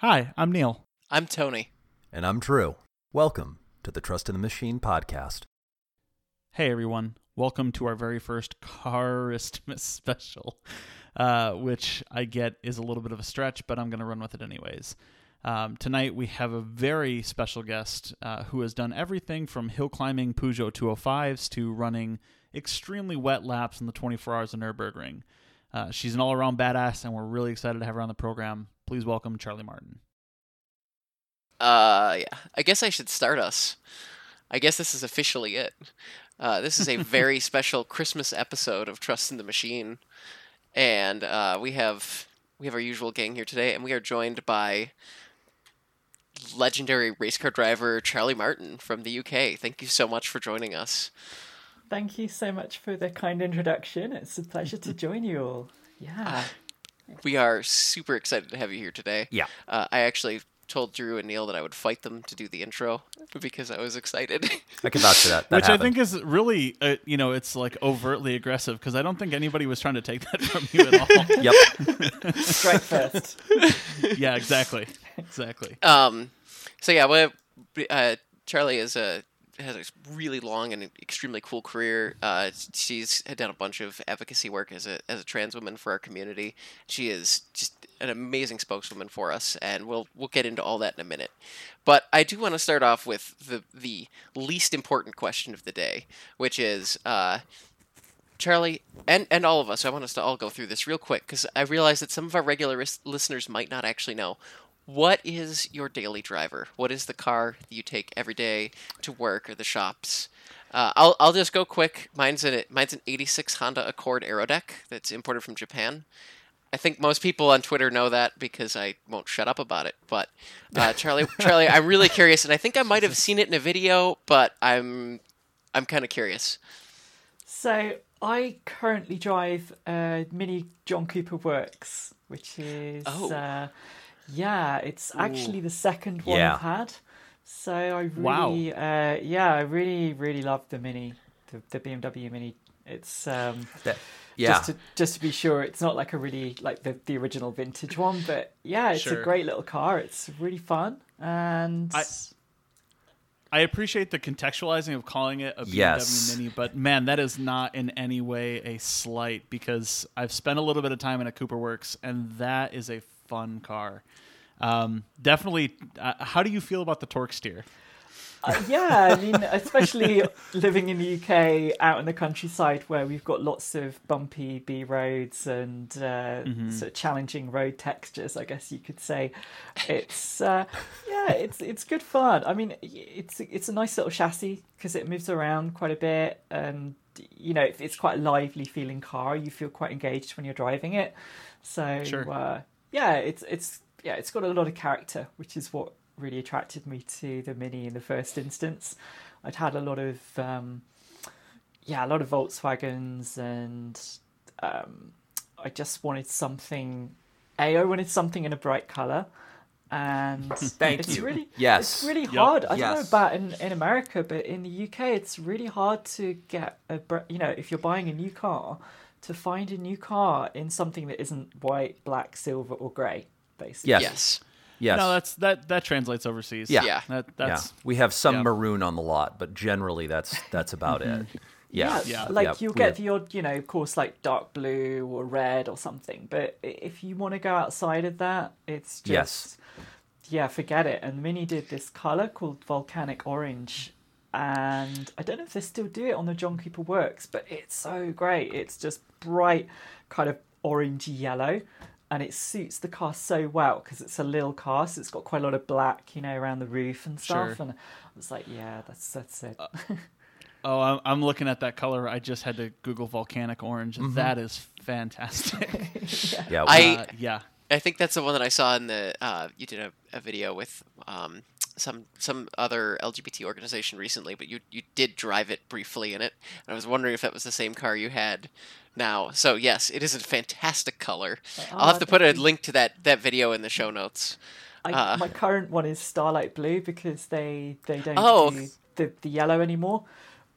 Hi, I'm Neil. I'm Tony. And I'm Drew. Welcome to the Trust in the Machine podcast. Hey, everyone. Welcome to our very first Caristmas special, uh, which I get is a little bit of a stretch, but I'm going to run with it anyways. Um, tonight, we have a very special guest uh, who has done everything from hill climbing Peugeot 205s to running extremely wet laps in the 24 Hours of Nürburgring. Uh, she's an all around badass, and we're really excited to have her on the program. Please welcome Charlie Martin. Uh, yeah. I guess I should start us. I guess this is officially it. Uh, this is a very special Christmas episode of Trust in the Machine, and uh, we have we have our usual gang here today, and we are joined by legendary race car driver Charlie Martin from the UK. Thank you so much for joining us. Thank you so much for the kind introduction. It's a pleasure to join you all. Yeah. We are super excited to have you here today. Yeah. Uh, I actually told Drew and Neil that I would fight them to do the intro because I was excited. I can vouch for that. that Which happened. I think is really, uh, you know, it's like overtly aggressive because I don't think anybody was trying to take that from you at all. Yep. Strike first. yeah, exactly. Exactly. Um, so yeah, well, uh, Charlie is a has a really long and extremely cool career. Uh, she's had done a bunch of advocacy work as a as a trans woman for our community. She is just an amazing spokeswoman for us, and we'll we'll get into all that in a minute. But I do want to start off with the the least important question of the day, which is. Uh, Charlie, and, and all of us, I want us to all go through this real quick because I realize that some of our regular ris- listeners might not actually know what is your daily driver? What is the car that you take every day to work or the shops? Uh, I'll I'll just go quick. Mine's an mine's an '86 Honda Accord Aerodeck that's imported from Japan. I think most people on Twitter know that because I won't shut up about it. But uh, Charlie, Charlie, I'm really curious, and I think I might have seen it in a video, but I'm I'm kind of curious. So I currently drive a Mini John Cooper Works, which is Oh. uh, yeah, it's actually the second one Yeah. I've had. So I Wow. really, uh, yeah, I really, really love the Mini, the, the BMW Mini. It's um, That- yeah. just to just to be sure, it's not like a really like the the original vintage one, but yeah, it's Sure. a great little car. It's really fun and. I- I appreciate the contextualizing of calling it a BMW Yes. Mini, but man, that is not in any way a slight because I've spent a little bit of time in a Cooper Works, and that is a fun car. Um, definitely. Uh, how do you feel about the torque steer? Uh, yeah, I mean, especially living in the UK, out in the countryside, where we've got lots of bumpy B roads and uh, sort of challenging road textures, I guess you could say. It's uh, yeah, it's it's good fun. I mean, it's it's a nice little chassis because it moves around quite a bit, and you know, it's quite a lively feeling car. You feel quite engaged when you're driving it. So Sure. Yeah, it's it's yeah, it's got a lot of character, which is what really attracted me to the Mini in the first instance. I'd had a lot of um, yeah, a lot of Volkswagens, and um, I just wanted something. A, I wanted something in a bright color, and Thank it's you. really Yes. it's really Yep. hard. I don't know about in, in America, but in the UK, it's really hard to get a you know if you're buying a new car to find a new car in something that isn't white, black, silver, or grey. Basically, Yes. Yes. Yes. No, that's that that translates overseas. Yeah. Yeah. That yeah. We have some yeah. maroon on the lot, but generally that's that's about it. Mm-hmm. Yeah. Yeah. like Yeah, you'll get have- the odd, you know, of course, like dark blue or red or something. But if you want to go outside of that, it's just Yes. yeah, forget it. And Mini did this color called volcanic orange, and I don't know if they still do it on the John Cooper Works, but it's so great. It's just bright, kind of orangey yellow. And it suits the car so well because it's a little car, so it's got quite a lot of black, you know, around the roof and stuff. Sure. And I was like, yeah, that's that's it. Oh, I'm, I'm looking at that color. I just had to Google volcanic orange. Mm-hmm. That is fantastic. Yeah. we- I- uh, yeah. I think that's the one that I saw in the. Uh, you did a, a video with um, some some other LGBT organization recently, but you you did drive it briefly in it. And I was wondering if that was the same car you had now. So yes, it is a fantastic color. I'll have to put a link to that that video in the show notes. I, Uh. my current one is Starlight Blue because they they don't Oh. do the, the yellow anymore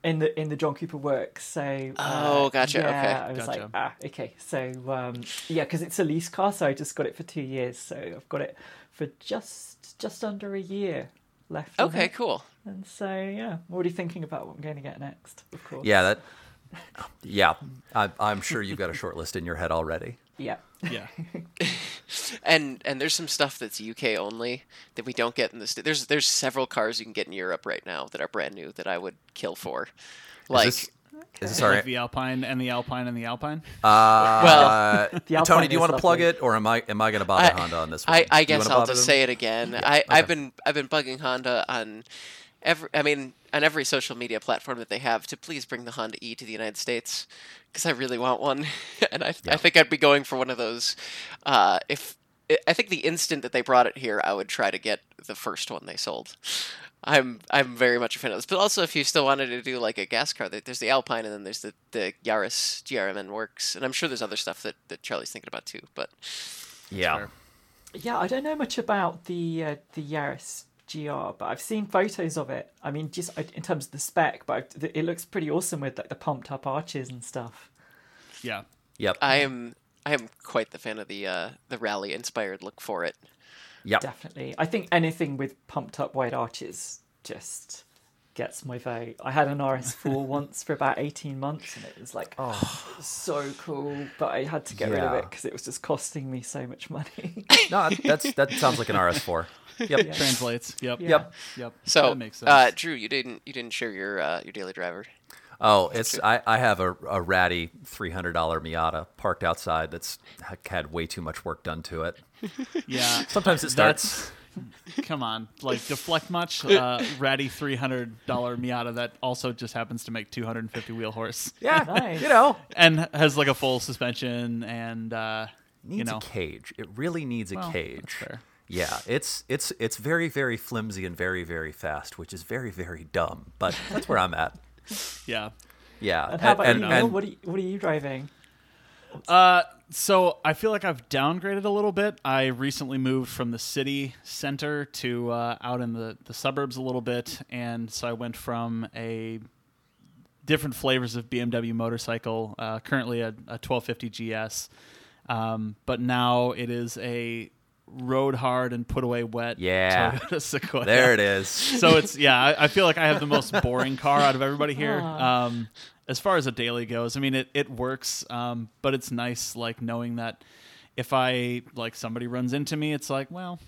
in the in the John Cooper works. So uh, Oh, gotcha, Yeah, okay. I was like, ah, okay. So um, yeah, because it's a lease car, so I just got it for two years. So I've got it for just just under a year left. Okay, it. cool. And so yeah, I'm already thinking about what I'm going to get next. Of course. Yeah, that. Yeah, I, I'm sure you've got a short list in your head already. Yeah. Yeah. And and there's some stuff that's UK only that we don't get in the sta- there's there's several cars you can get in Europe right now that are brand new that I would kill for. Like is this, is this all Like the Alpine and the Alpine and the Alpine. Uh, Well- The Alpine Tony, do you want to plug it, or am I am I going to bother I- Honda on this one? I, I guess wanna I'll just them? say it again. I, I've been I've been bugging Honda on every I mean on every social media platform that they have to please bring the Honda E to the United States because I really want one, and I, I think I'd be going for one of those. Uh, if I think the instant that they brought it here, I would try to get the first one they sold. I'm I'm very much a fan of this, but also if you still wanted to do like a gas car, there's the Alpine and then there's the the Yaris GRMN works, and I'm sure there's other stuff that, that Charlie's thinking about too. But Yeah. Fair. Yeah, I don't know much about the uh, the Yaris GR, but I've seen photos of it. I mean, just uh, in terms of the spec, but I've- it looks pretty awesome with like the pumped up arches and stuff. Yeah. Yep. I am I am quite the fan of the uh, the rally inspired look for it. Yep. Definitely, I think anything with pumped up wide arches just gets my vote. I had an RS4 once for about eighteen months, and it was like oh, so cool, but I had to get rid of it because it was just costing me so much money. No, that's that sounds like an RS4. Yep. Yeah. Translates. Yep. Yeah. Yep. Yep. So, that makes sense. uh, Drew, you didn't you didn't share your uh, your daily driver. Oh, it's I, I have a, a ratty three hundred dollar Miata parked outside that's had way too much work done to it. yeah. Sometimes it starts. That's come on, like deflect much. Uh, ratty three hundred dollar Miata that also just happens to make two hundred and fifty wheel horse Yeah, Nice. you know, and has like a full suspension and uh, needs you know a cage. It really needs a well, that's cage. fair. Yeah, it's it's it's very very flimsy and very very fast, which is very very dumb. But that's where I'm at. Yeah. Yeah, and how about and, you, and- Neil? What are you, what are you driving? Uh, so I feel like I've downgraded a little bit. I recently moved from the city center to uh, out in the, the suburbs a little bit, and so I went from a different flavors of BMW motorcycle. Uh, currently a, a 1250 GS, um, but now it is a road hard and put away wet. Yeah. Toyota Sequoia. there it is. So it's yeah, I, I feel like I have the most boring car out of everybody here. Um, as far as a daily goes, I mean it it works, um, but it's nice like knowing that if I like somebody runs into me, it's like well,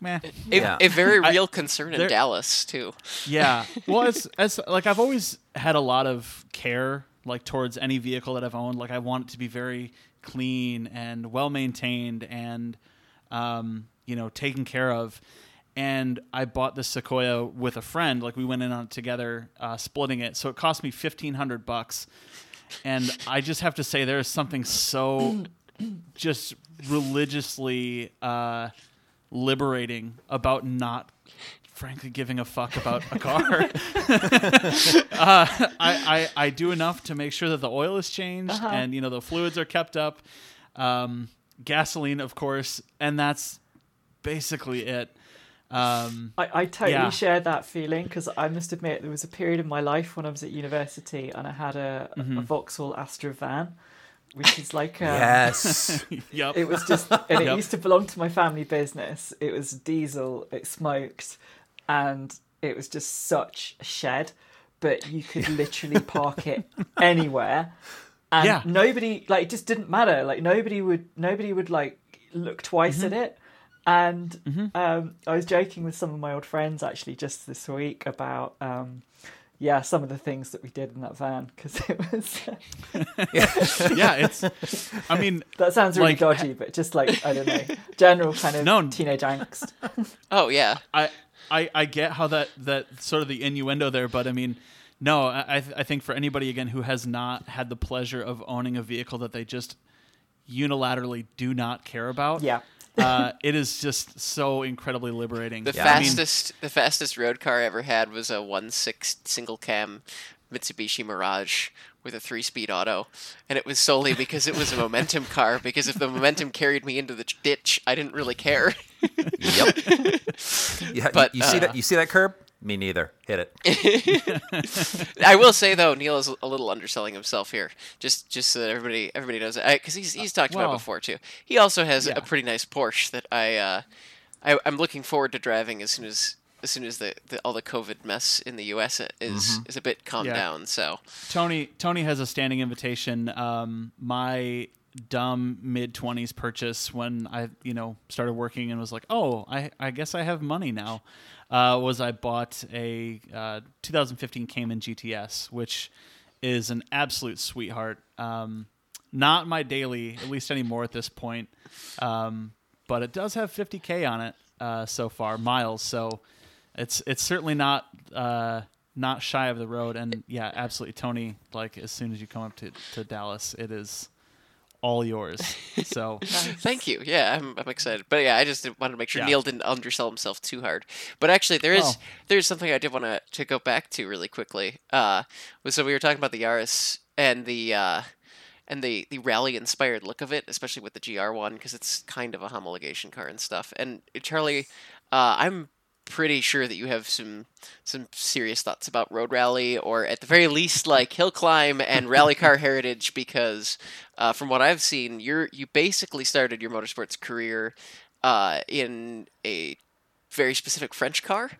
meh. A, Yeah. a very I- real concern in there- Dallas too. Yeah. Well, it's as like I've always had a lot of care like towards any vehicle that I've owned. Like I want it to be very clean and well maintained and um, you know taken care of. And I bought this Sequoia with a friend. Like we went in on it together, uh, splitting it. So it cost me fifteen hundred bucks. And I just have to say, there is something so just religiously uh, liberating about not frankly giving a fuck about a car. uh, I, I, I do enough to make sure that the oil is changed Uh-huh. and you know the fluids are kept up, um, gasoline of course, and that's basically it. Um, I, I totally Yeah. share that feeling because I must admit there was a period in my life when I was at university and I had a, Mm-hmm. a Vauxhall Astra van, which is like um, yes. yep. It was just, and it Yep. used to belong to my family business. It was diesel, it smoked, and it was just such a shed. But you could literally park it anywhere, and Yeah. nobody like it just didn't matter. Like nobody would, nobody would like look twice Mm-hmm. at it. And um, I was joking with some of my old friends actually just this week about. Um, yeah, some of the things that we did in that van because it was. yeah, it's. I mean, that sounds really Like- dodgy, but just like I don't know, general kind of No. teenage angst. Oh yeah, I, I I get how that that sort of the innuendo there, but I mean, no, I I th- I think for anybody again who has not had the pleasure of owning a vehicle that they just unilaterally do not care about, Yeah. uh, it is just so incredibly liberating. the Yeah, I mean- fastest the fastest road car I ever had was a one six single cam Mitsubishi Mirage with a three speed auto, and it was solely because it was a momentum car. Because if the momentum carried me into the ditch, I didn't really care. yep. Yeah, But, you, you see uh, that? You see that curb? Me neither. Hit it. I will say though, Neil is a little underselling himself here. Just just so that everybody everybody knows it, because he's he's talked about well, it before too. He also has yeah. a pretty nice Porsche that I uh, I, I'm looking forward to driving as soon as as soon as the, the all the COVID mess in the U.S. is is a bit calmed Yeah. down. So Tony Tony has a standing invitation. Um, my dumb mid twenties purchase when I you know started working and was like, oh, I I guess I have money now. Uh, was I bought a uh, 2015 Cayman GTS, which is an absolute sweetheart. Um, not my daily, at least anymore at this point. Um, but it does have 50k on it uh, so far, miles. So it's it's certainly not uh, not shy of the road. And yeah, absolutely, Tony. Like as soon as you come up to, to Dallas, it is all yours. So Thank you. Yeah, I'm, I'm excited. But yeah, I just wanted to make sure Yeah. Neil didn't undersell himself too hard. But actually, there is Oh. there's something I did want to to go back to really quickly. Uh, was so we were talking about the Yaris and the uh, and the the rally inspired look of it, especially with the GR one because it's kind of a homologation car and stuff. And uh, Charlie, uh, I'm pretty sure that you have some some serious thoughts about road rally or at the very least like hill climb and rally car heritage because uh, from what I've seen you're you basically started your motorsports career uh, in a very specific French car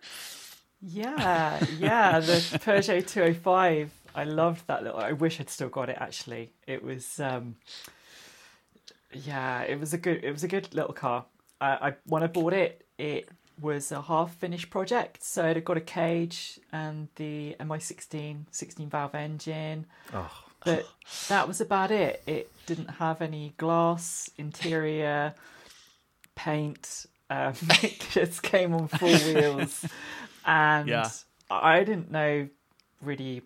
Yeah, yeah, the Peugeot 205. I loved that little. I wish I'd still got it. Actually, it was. um Yeah, it was a good. It was a good little car. I, I when I bought it, it was a half finished project. So it had got a cage and the MI16 16 valve engine. Oh. But that was about it. It didn't have any glass interior paint. Um, it just came on four wheels, and Yeah. I didn't know really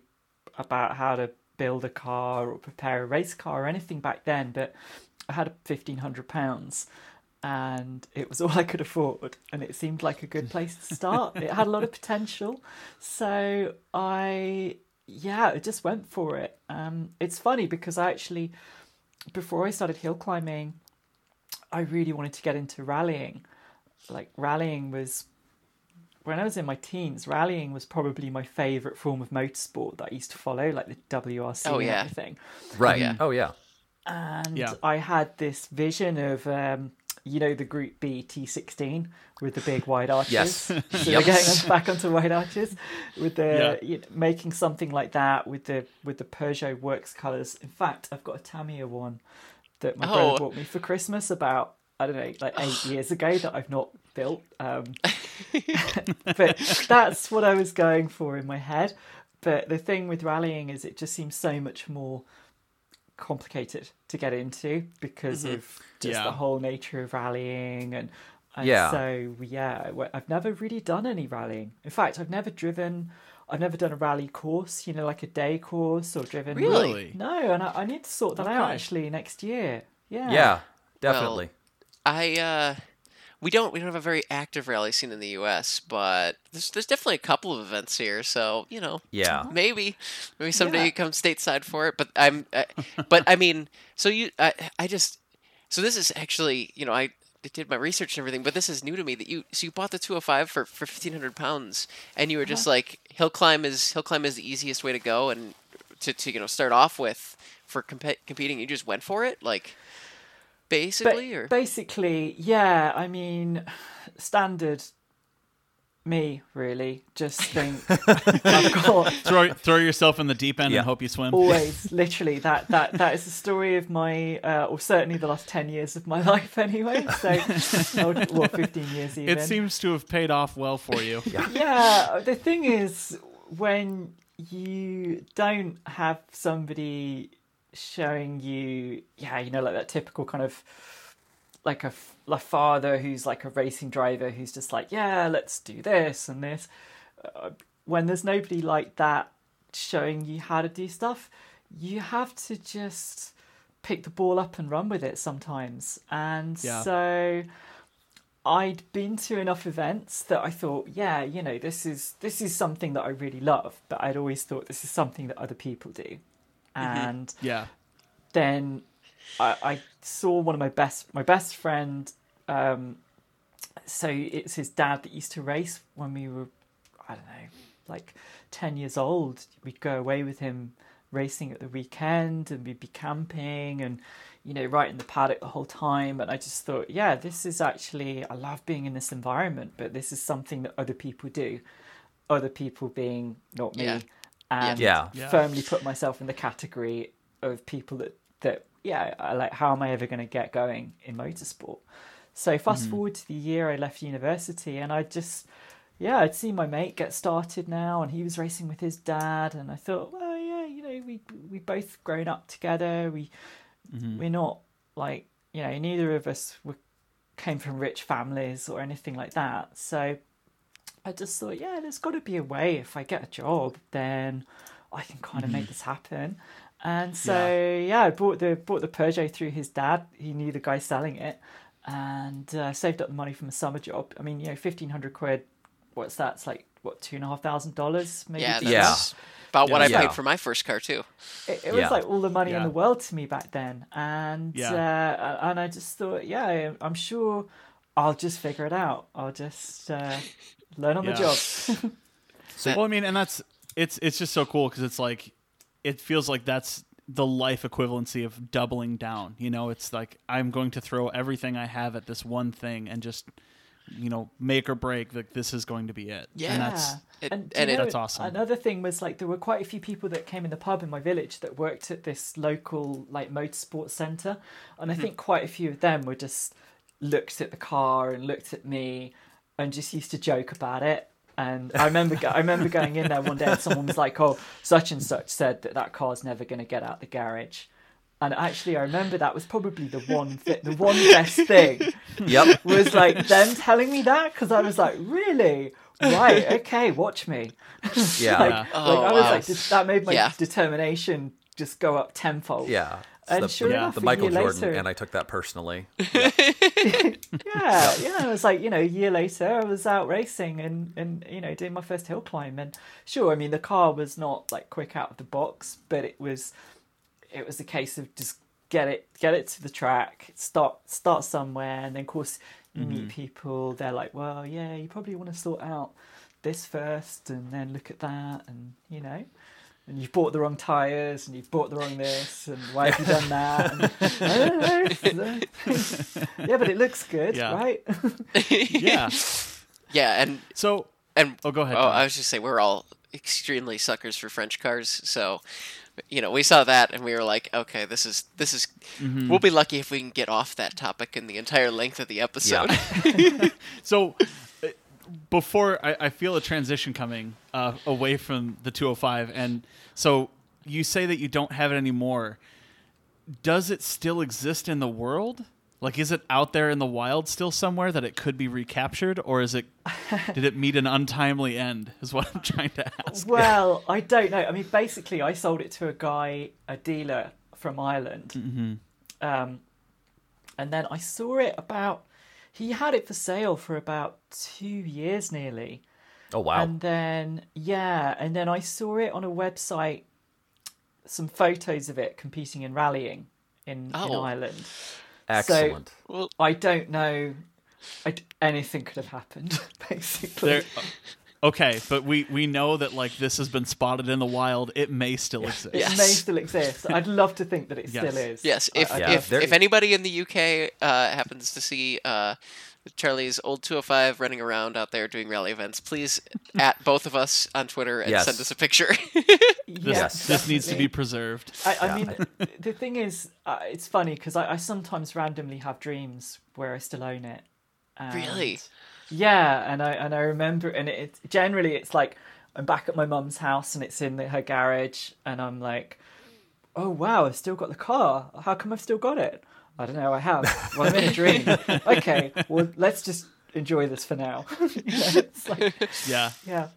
about how to build a car or prepare a race car or anything back then. But I had fifteen hundred pounds, and it was all I could afford, and it seemed like a good place to start. it had a lot of potential, so I yeah, I just went for it. Um, it's funny because I actually before I started hill climbing, I really wanted to get into rallying. Like rallying was when I was in my teens, rallying was probably my favourite form of motorsport that I used to follow, like the WRC Oh, and yeah. everything. Right. Yeah. Oh yeah. And Yeah. I had this vision of, um, you know, the Group B T16 with the big wide arches. Yes. So Yep. they're getting us back onto wide arches with the Yeah. you know, making something like that with the with the Peugeot works colours. In fact, I've got a Tamiya one that my Oh. brother bought me for Christmas about I don't know like eight years ago that I've not built. Um, but that's what I was going for in my head. But the thing with rallying is it just seems so much more complicated to get into because of just Yeah. the whole nature of rallying and, and Yeah. so yeah I've never really done any rallying in fact I've never driven I've never done a rally course you know like a day course or driven Really? no and I, I need to sort that out actually next year yeah Yeah. Definitely. I uh, we don't we don't have a very active rally scene in the U.S., but there's there's definitely a couple of events here. So you know, yeah. maybe maybe someday Yeah. you come stateside for it. But I'm, uh, but I mean, so you I I just so this is actually you know I did my research and everything, but this is new to me that you so you bought the 205 for for 1500 pounds and you were just like hill climb is hill climb is the easiest way to go and to, to you know start off with for comp- competing you just went for it like Ba- basically or basically yeah I mean standard me really just think I've got throw throw yourself in the deep end Yeah. and hope you swim. always literally that that that is the story of my uh, or certainly the last 10 years of my life anyway so or, well 15 years even It seems to have paid off well for you. yeah the thing is when you don't have somebody showing you yeah you know like that typical kind of like a, a father who's like a racing driver who's just like yeah let's do this and this uh, when there's nobody like that showing you how to do stuff you have to just pick the ball up and run with it sometimes and Yeah. so I'd been to enough events that I thought, yeah, you know, this is this is something that I really love, but I'd always thought this is something that other people do. And Yeah. then I, I saw one of my best my best friend. Um, so it's his dad that used to race when we were, I don't know, like ten years old. We'd go away with him racing at the weekend, and we'd be camping and you know right in the paddock the whole time. And I just thought, yeah, this is actually I love being in this environment, but this is something that other people do. Other people being not me, Yeah. And Yeah. Yeah. firmly put myself in the category of people that that yeah, I like how am I ever going to get going in motorsport? So fast mm-hmm. forward to the year I left university, and I just yeah, I'd seen my mate get started now, and he was racing with his dad, and I thought, well, yeah, you know, we we both grown up together. We mm-hmm. we're not like you know, neither of us were came from rich families or anything like that. So I just thought, yeah, there's got to be a way. If I get a job, then I can kind of make this happen. And so yeah. I bought the bought the Peugeot through his dad. He knew the guy selling it, and uh, saved up the money from a summer job. I mean, you know, fifteen hundred quid. What's that? It's like what two and a half thousand dollars, maybe. Yeah, that's Yeah. about what I paid for my first car too. it, it was like all the money in the world to me back then and Yeah. uh, and i just thought yeah i'm sure i'll just figure it out i'll just uh, learn on Yeah. the job well, I mean, and that's it's it's just so cool because it's like it feels like that's the life equivalency of doubling down. You know, it's like I'm going to throw everything I have at this one thing and just you know make or break. Like this is going to be it. Yeah. and that's It- and, and know, That's awesome. another thing was like there were quite a few people that came in the pub in my village that worked at this local like motorsport center and i Hmm. think quite a few of them were just looked at the car and looked at me and just used to joke about it and I remember, I remember going in there one day, and someone was like, "Oh, such and such said that that car's never going to get out the garage." And actually, I remember that was probably the one, thi- the one best thing Yep. was like them telling me that because I was like, "Really? Right? Okay, watch me." Yeah. like, Yeah. like Oh, I was wow. like, that made my Yeah. determination just go up tenfold. Yeah. And the, sure the, enough, the Michael Jordan, later- and I took that personally. yeah, yeah. It was like you know, a year later, I was out racing and and you know doing my first hill climb. And sure, I mean the car was not like quick out of the box, but it was it was a case of just get it get it to the track, start start somewhere, and then of course you meet mm-hmm. people. They're like, well, yeah, you probably want to sort out this first, and then look at that, and you know. And you've bought the wrong tires, and you've bought the wrong this, and why have you done that? And, I don't know. yeah, but it looks good, Yeah. right? yeah. Yeah, and So and Oh, go ahead, Oh, Tom. I was just saying we're all extremely suckers for French cars, so you know we saw that and we were like, okay, this is this is. Mm-hmm. We'll be lucky if we can get off that topic in the entire length of the episode. So uh, before I, I feel a transition coming uh, away from the 205, and so you say that you don't have it anymore. Does it still exist in the world? Like, is it out there in the wild still somewhere that it could be recaptured, or is it? did it meet an untimely end? Is what I'm trying to ask. Well, I don't know. I mean, basically, I sold it to a guy, a dealer from Ireland, um, and then I saw it about. He had it for sale for about two years nearly, Oh wow. and then yeah, and then I saw it on a website, some photos of it competing in rallying in, in Oh. Ireland. Excellent. well, I don't know. I d anything could have happened, basically. There, okay, but we we know that like this has been spotted in the wild. It may still exist. It Yes. may still exist. I'd love to think that it Yes. still is. yes, if I- Yeah, if, if anybody in the UK uh, happens to see uh, Charlie's old 205 running around out there doing rally events, please at both of us on Twitter and Yes. send us a picture. This, yeah, this needs to be preserved. I, I Yeah. mean, the thing is, uh, it's funny because I, I sometimes randomly have dreams where I still own it. And- Really? Yeah, and I and I remember, and it, generally it's like I'm back at my mum's house and it's in the, her garage, and I'm like, oh wow, I've still got the car. How come I've still got it? I don't know. I have. Well, I'm in a dream. okay, well, let's just enjoy this for now. You know, it's like, Yeah. yeah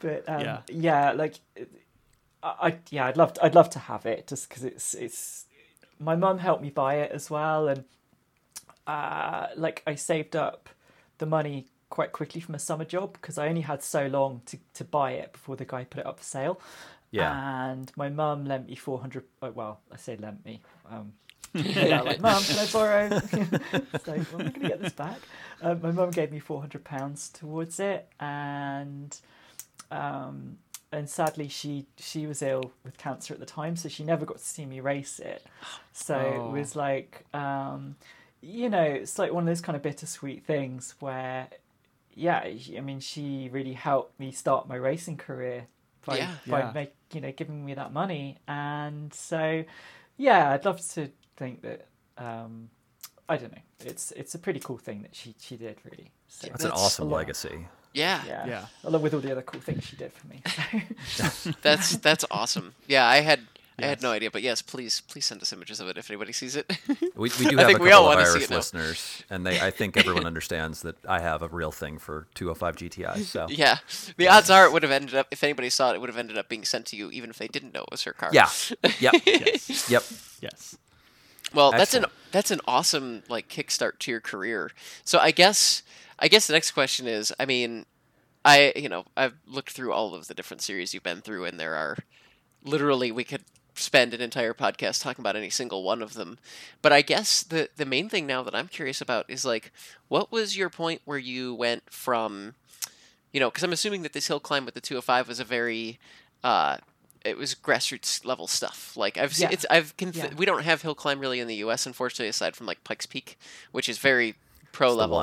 but um, Yeah. yeah. like I, I yeah i'd love to, i'd love to have it just because it's it's my mum helped me buy it as well and uh like i saved up the money quite quickly from a summer job because i only had so long to to buy it before the guy put it up for sale Yeah. and my mum lent me 400 oh, well i say lent me um yeah, like, Mum, can I borrow? so I'm going to get this back. Um, my mum gave me four hundred pounds towards it, and um, and sadly she she was ill with cancer at the time, so she never got to see me race it. So Oh. it was like, um, you know, it's like one of those kind of bittersweet things where, yeah, I mean, she really helped me start my racing career by Yeah. by Yeah. make you know giving me that money, and so yeah, I'd love to think that. Um, I don't know. It's it's a pretty cool thing that she she did really. So, That's an awesome a legacy. Yeah, yeah. Yeah. Along with all the other cool things she did for me. So. that's that's awesome. Yeah, I had I had no idea, but yes, please please send us images of it if anybody sees it. We, we do I have think a we all couple of Irish listeners, and they I think everyone understands that I have a real thing for 205 GTI. So yeah, the odds are it would have ended up if anybody saw it, it would have ended up being sent to you, even if they didn't know it was her car. yeah, yep, Yes. yep. Yes. Well, that's an that's an awesome like kickstart to your career. So I guess I guess the next question is, I mean, I you know I've looked through all of the different series you've been through, and there are literally we could spend an entire podcast talking about any single one of them. But I guess the the main thing now that I'm curious about is like, what was your point where you went from, you know, because I'm assuming that this hill climb with the 205 was a very uh, it was grassroots level stuff. Like I've seen, Yeah. it's I've conf- Yeah. we don't have hill climb really in the U.S. unfortunately, aside from like Pikes Peak, which is very pro It's level.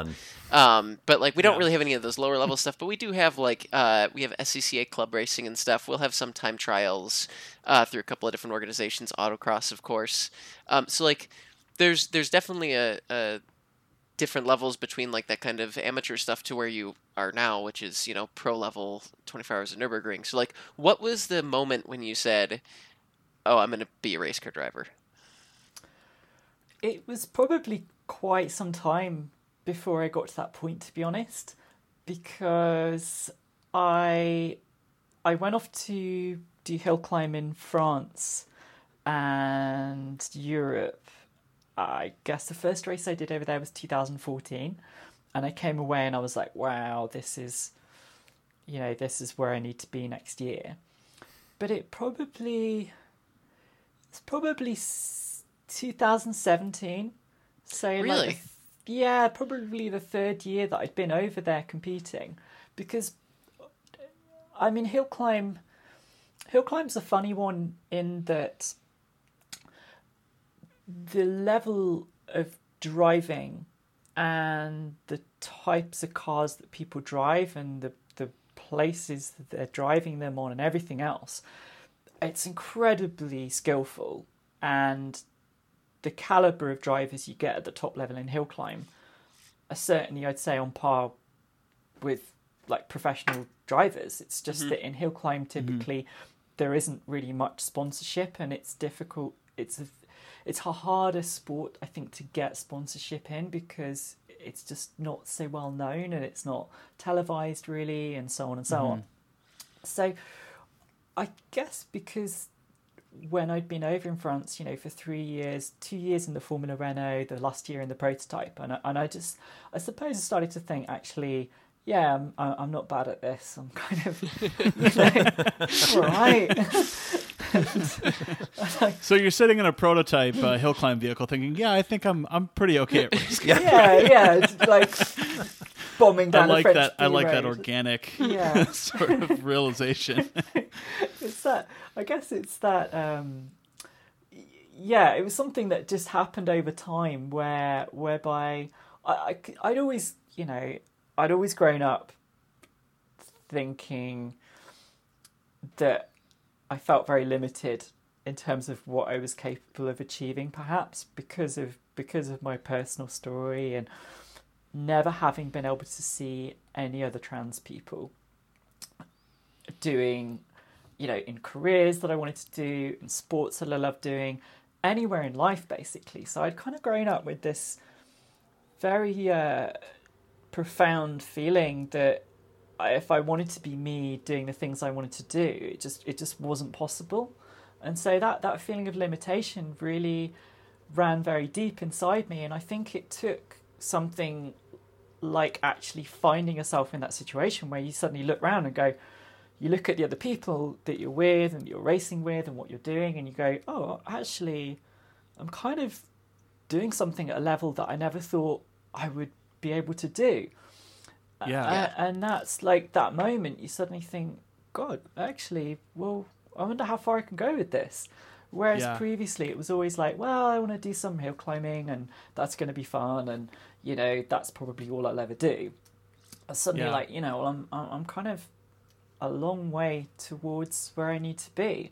Um, but like we don't Yeah. really have any of those lower level stuff. But we do have like uh, we have SCCA club racing and stuff. We'll have some time trials uh, through a couple of different organizations, autocross of course. Um, so like there's there's definitely a, a different levels between like that kind of amateur stuff to where you are now, which is you know pro level 24 hours of Nurburgring. So like, what was the moment when you said, "Oh, I'm going to be a race car driver"? It was probably quite some time before I got to that point, to be honest, because I I went off to do hill climb in France and Europe. I guess the first race I did over there was 2014, and I came away and I was like, "Wow, this is, you know, this is where I need to be next year." But it probably it's probably 2017. So like Really? th- yeah, probably the third year that I'd been over there competing, because I mean hill climb. Hill climb's a funny one in that the level of driving and the types of cars that people drive and the the places that they're driving them on and everything else it's incredibly skillful and the caliber of drivers you get at the top level in hill climb are certainly I'd say on par with like professional drivers. It's just mm-hmm. that in hill climb mm-hmm. typically there isn't really much sponsorship and it's difficult it's a it's a harder sport I think to get sponsorship in because it's just not so well known and it's not televised really and so on and so mm-hmm. on. So I guess because when I'd been over in France, you know, for three years, two years in the Formula Renault, the last year in the prototype, and I, and I just, I suppose, I started to think actually, yeah, I'm, I'm not bad at this. I'm kind of, you know, all right. So you're sitting in a prototype uh, hill climb vehicle, thinking, "Yeah, I think I'm I'm pretty okay at race." yeah, yeah, like bombing I down a like French that. I like that organic Yeah. sort of realization. it's that i guess it's that um yeah it was something that just happened over time where whereby I'd always you know i'd always grown up thinking that i felt very limited in terms of what i was capable of achieving perhaps because of because of my personal story and never having been able to see any other trans people doing you know, in careers that I wanted to do, in sports that I love doing, anywhere in life basically. So I'd kind of grown up with this very uh, profound feeling that if I wanted to be me doing the things I wanted to do, it just it just wasn't possible. And so that that feeling of limitation really ran very deep inside me, and I think it took something like actually finding yourself in that situation where you suddenly look around and go, you look at the other people that you're with and you're racing with and what you're doing, and you go, oh, actually, I'm kind of doing something at a level that I never thought I would be able to do. Yeah. A- and that's like that moment you suddenly think, God, actually, well, I wonder how far I can go with this. Whereas Yeah. previously it was always like, well, I want to do some hill climbing and that's going to be fun and, you know, that's probably all I'll ever do. And suddenly, Yeah. like, you know, well, I'm, I'm I'm kind of a long way towards where I need to be.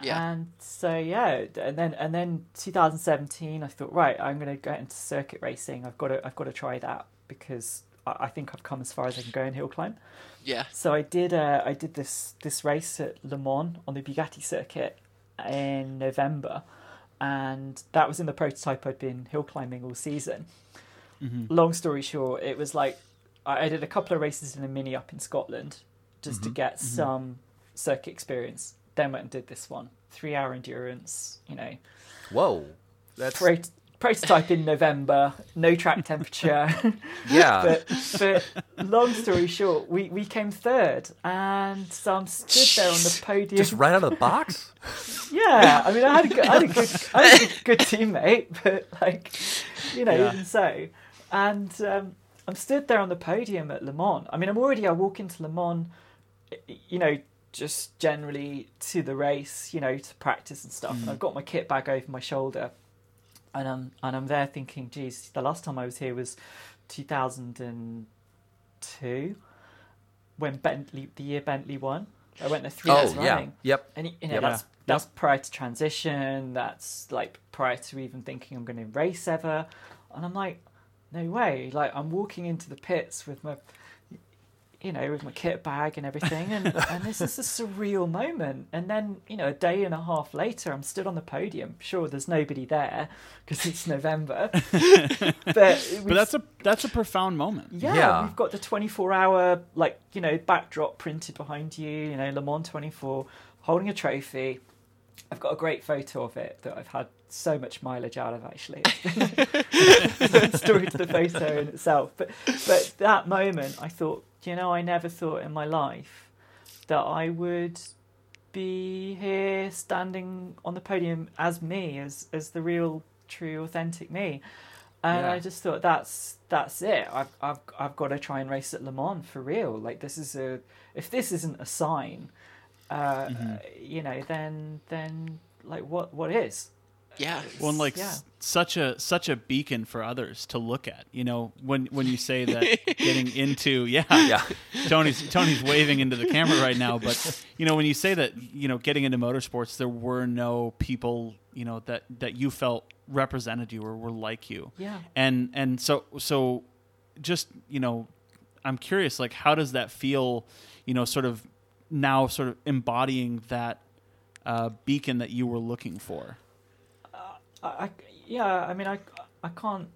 Yeah. And so yeah, and then and then 2017, I thought, right, I'm going to get into circuit racing. I've got to I've got to try that because I, I think I've come as far as I can go in hill climb. Yeah. So I did uh, I did this this race at Le Mans on the Bugatti circuit in November, and that was in the prototype I'd been hill climbing all season. Mm-hmm. Long story short, it was like I did a couple of races in a mini up in Scotland just to get some circuit experience. Then went and did this one, three hour endurance. You know, Whoa. That's Pro- prototype in November, no track temperature. yeah. but but long story short, we, we came third, and so I'm stood there on the podium. Just right out of the box. Yeah, I mean, I had a good, I had a good, I had a good, good teammate, but like, you know, Yeah. even so, and um, I'm stood there on the podium at Le Mans. I mean, I'm already I walk into Le Mans, you know, just generally to the race, you know, to practice and stuff, and I've got my kit bag over my shoulder, and I'm and I'm there thinking, geez, the last time I was here was 2002, when Bentley, the year Bentley won. I went there three years oh yeah. running. Yep. And you know Yep. that's that's prior to transition. That's like prior to even thinking I'm going to race ever. And I'm like, no way! Like I'm walking into the pits with my, you know, with my kit bag and everything, and and this is a surreal moment. And then you know, a day and a half later, I'm stood on the podium. Sure, there's nobody there because it's November, but But that's a that's a profound moment. yeah, Yeah. we've got the 24 hour, like, you know, backdrop printed behind you, you know, Le Mans 24, holding a trophy. I've got a great photo of it that I've had so much mileage out of, actually. It's a story to the photo in itself. But, but that moment, I thought, you know, I never thought in my life that I would be here standing on the podium as me, as, as the real, true, authentic me and Yeah. I just thought that's that's it. I've I've I've got to try and race at Le Mans for real. Like this is a if this isn't a sign, uh, you know, then then like what what is? Yeah. One like Yeah. s- such a such a beacon for others to look at. You know, when when you say that getting into yeah, Yeah. Tony's Tony's waving into the camera right now, but you know when you say that you know getting into motorsports, there were no people you know that that you felt represented you or were like you. Yeah. And and so so just you know, I'm curious like how does that feel? You know, sort of now sort of embodying that uh, beacon that you were looking for. I, I yeah. I mean, I I can't.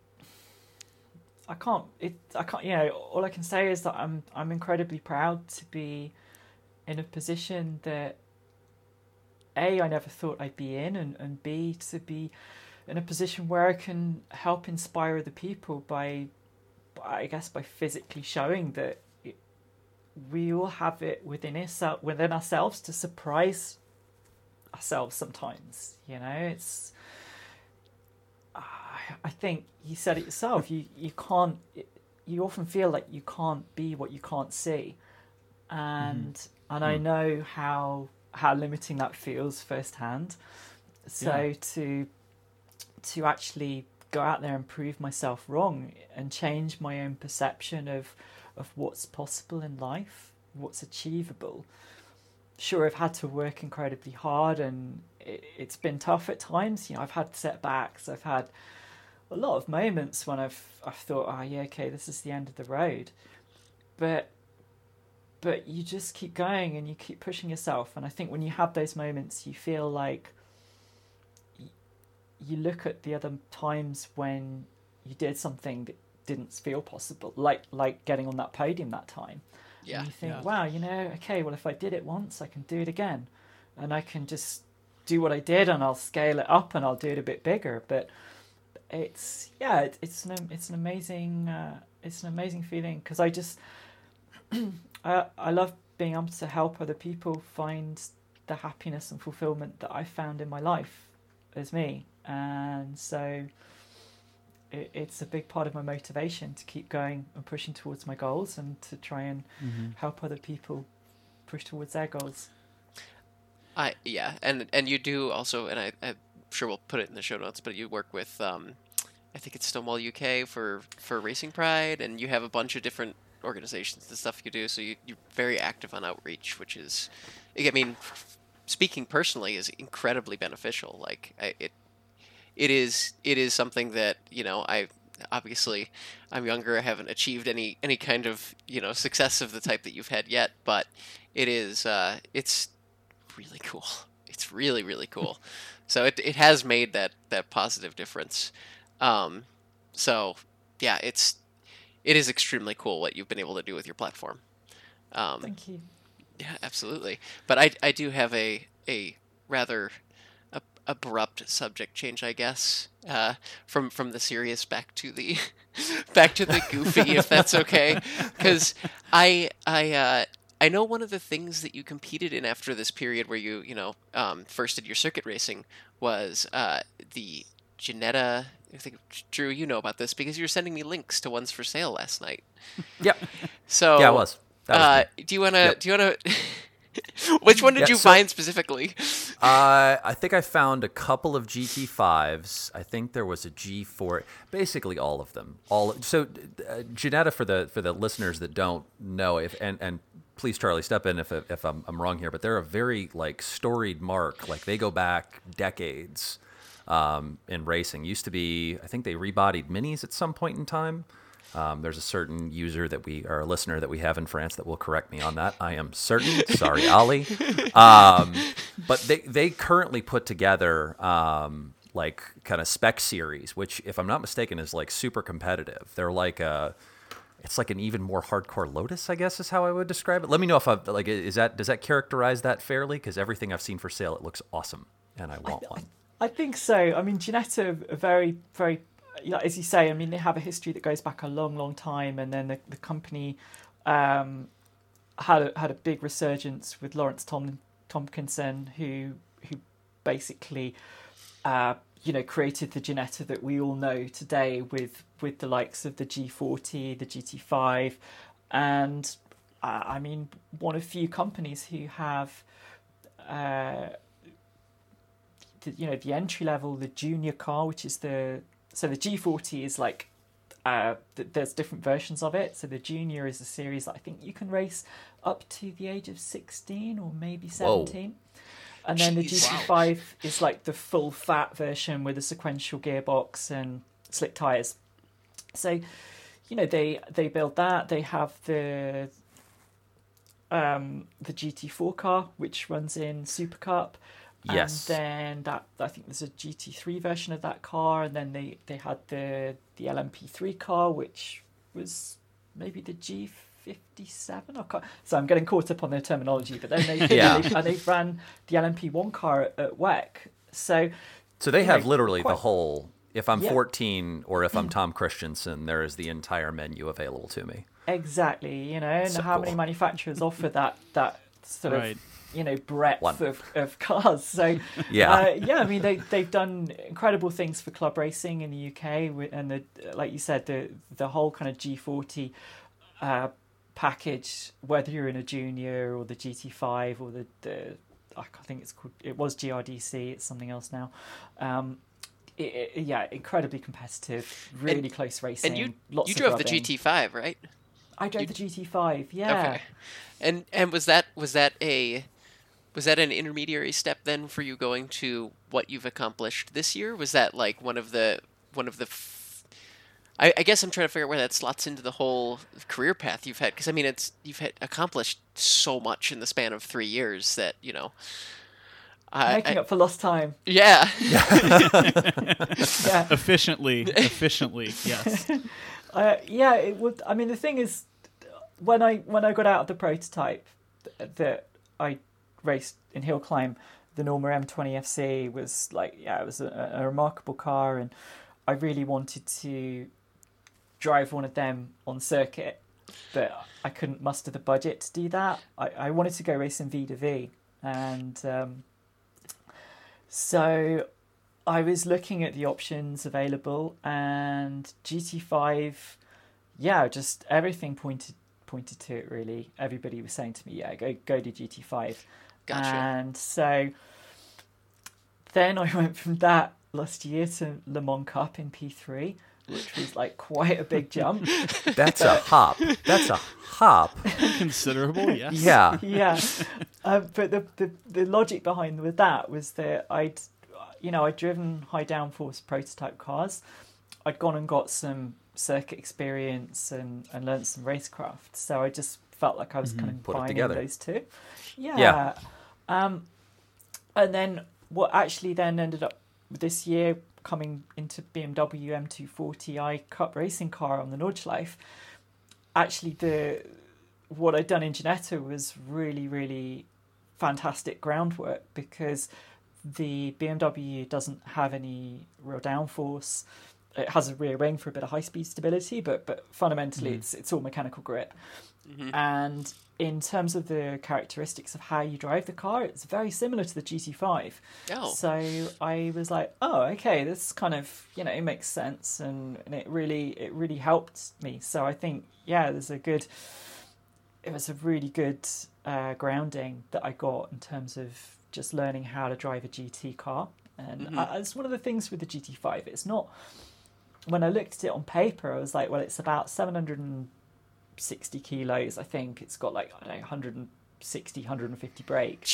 I can't. It. I can't. You know, all I can say is that I'm. I'm incredibly proud to be in a position that a. I never thought I'd be in, and and b. to be in a position where I can help inspire other people by, I guess, by physically showing that we all have it within ourselves, within ourselves to surprise ourselves sometimes. You know, it's. I think you said it yourself. You you can't. You often feel like you can't be what you can't see, and and I mm. know how how limiting that feels firsthand. So Yeah. to to actually go out there and prove myself wrong and change my own perception of of what's possible in life, what's achievable. Sure, I've had to work incredibly hard, and it, it's been tough at times. You know, I've had setbacks. I've had a lot of moments when I've I've thought, oh yeah, okay, this is the end of the road, but but you just keep going and you keep pushing yourself. And I think when you have those moments, you feel like you look at the other times when you did something that didn't feel possible, like like getting on that podium that time. Yeah. And you think, Yeah. wow, you know, okay, well, if I did it once, I can do it again, and I can just do what I did, and I'll scale it up, and I'll do it a bit bigger. But it's yeah, it, it's an it's an amazing uh, it's an amazing feeling because I just I I love being able to help other people find the happiness and fulfillment that I found in my life as me, and so it, it's a big part of my motivation to keep going and pushing towards my goals and to try and help other people push towards their goals. I yeah, and and you do also, and I, I'm sure we'll put it in the show notes, but you work with um, I think it's Stonewall UK for for Racing Pride, and you have a bunch of different organizations and stuff you do. So you, you're very active on outreach, which is, I mean, speaking personally, is incredibly beneficial. Like I, it, it is it is something that you know I obviously I'm younger. I haven't achieved any any kind of you know success of the type that you've had yet, but it is uh, it's really cool. It's really really cool. so it it has made that that positive difference. Um, so yeah, it's it is extremely cool what you've been able to do with your platform. Um, Thank you. Yeah, absolutely. But I I do have a a rather abrupt subject change, I guess, uh, from from the serious back to the back to the goofy, if that's okay. Because I I uh, I know one of the things that you competed in after this period where you you know um, first did your circuit racing was uh, the Ginetta. I think Drew, you know about this because you were sending me links to ones for sale last night. Yep. So yeah, it was. was uh, do you want to? Yep. Do you want to? Which one did yeah, you so, find specifically? uh, I think I found a couple of GT5s. I think there was a G4. Basically, all of them. All so uh, Ginetta for the for the listeners that don't know if and and please Charlie step in if if I'm, I'm wrong here, but they're a very like storied mark. Like they go back decades um, in racing. Used to be, I think they rebodied minis at some point in time. Um, there's a certain user that we, or a listener that we have in France that will correct me on that. I am certain. Sorry, Ali. Um, but they, they currently put together um, like kind of spec series, which, if I'm not mistaken, is like super competitive. They're like a, it's like an even more hardcore Lotus, I guess is how I would describe it. Let me know if I like is that does that characterize that fairly? Because everything I've seen for sale, it looks awesome, and I want I, one. I think so. I mean, Ginetta are very, very, you know, as you say, I mean, they have a history that goes back a long, long time, and then the, the company um, had a, had a big resurgence with Lawrence Tom, Tomlinson, who who basically, uh, you know, created the Ginetta that we all know today with with the likes of the G40, the GT5, and uh, I mean, one of few companies who have. Uh, the, you know the entry level, the junior car, which is the so the G40 is like uh, th- there's different versions of it. So the junior is a series that I think you can race up to the age of 16 or maybe 17. Whoa. And then Jeez, the GT5 wow. is like the full fat version with a sequential gearbox and slick tires. So, you know, they they build that. They have the um, the GT4 car, which runs in Super Cup. Yes. And then that I think there's a GT3 version of that car, and then they they had the the LMP3 car, which was maybe the G57. I can't, so I'm getting caught up on their terminology, but then they yeah. they, and they ran the LMP1 car at, at WEC. So so they have know, literally quite, the whole. If I'm yeah. 14 or if I'm Tom Kristensen, there is the entire menu available to me. Exactly, you know, and so how cool. many manufacturers offer that that sort right. of you know breadth of, of cars. So yeah, uh, yeah. I mean they they've done incredible things for club racing in the UK, and the like you said the the whole kind of G40 uh, package, whether you're in a junior or the GT5 or the the I think it's called it was GRDC. It's something else now. Um, it, it, yeah, incredibly competitive, really and, close racing. And you you drove rubbing. the GT5, right? I drove you... the GT5. Yeah. Okay. And and was that was that a was that an intermediary step then for you going to what you've accomplished this year? Was that like one of the one of the f- I, I guess I'm trying to figure out where that slots into the whole career path you've had because I mean it's you've had accomplished so much in the span of three years that you know making I, up for lost time. Yeah. yeah. Efficiently, efficiently, yes. Uh, yeah, it would. I mean, the thing is, when I when I got out of the prototype that I raced in hill climb, the Norma M20 FC was like, yeah, it was a, a remarkable car, and I really wanted to drive one of them on circuit, but I couldn't muster the budget to do that. I, I wanted to go racing V to V, and um, so I was looking at the options available, and GT5, yeah, just everything pointed pointed to it. Really, everybody was saying to me, "Yeah, go go to GT5." Gotcha. And so then I went from that last year to Le Mans Cup in P3, which was like quite a big jump. That's a hop. That's a hop. Considerable, yes. Yeah. yeah. Um, but the, the the logic behind with that was that I'd, you know, I'd driven high downforce prototype cars. I'd gone and got some circuit experience and, and learned some racecraft. So I just felt like I was kind of Put it combining together. those two. Yeah. Yeah. Um, and then what actually then ended up this year coming into BMW M240i Cup racing car on the Nordschleife, actually the what I'd done in Ginetta was really, really fantastic groundwork because the BMW doesn't have any real downforce. It has a rear wing for a bit of high speed stability, but but fundamentally mm. it's it's all mechanical grip. And in terms of the characteristics of how you drive the car, it's very similar to the GT5. Oh. So I was like, oh, okay, this kind of you know it makes sense, and, and it really it really helped me. So I think yeah, there's a good, it was a really good uh, grounding that I got in terms of just learning how to drive a GT car, and I, it's one of the things with the GT5. It's not when I looked at it on paper, I was like, well, it's about 760 kilos. I think it's got like I don't know 160, 150 brakes.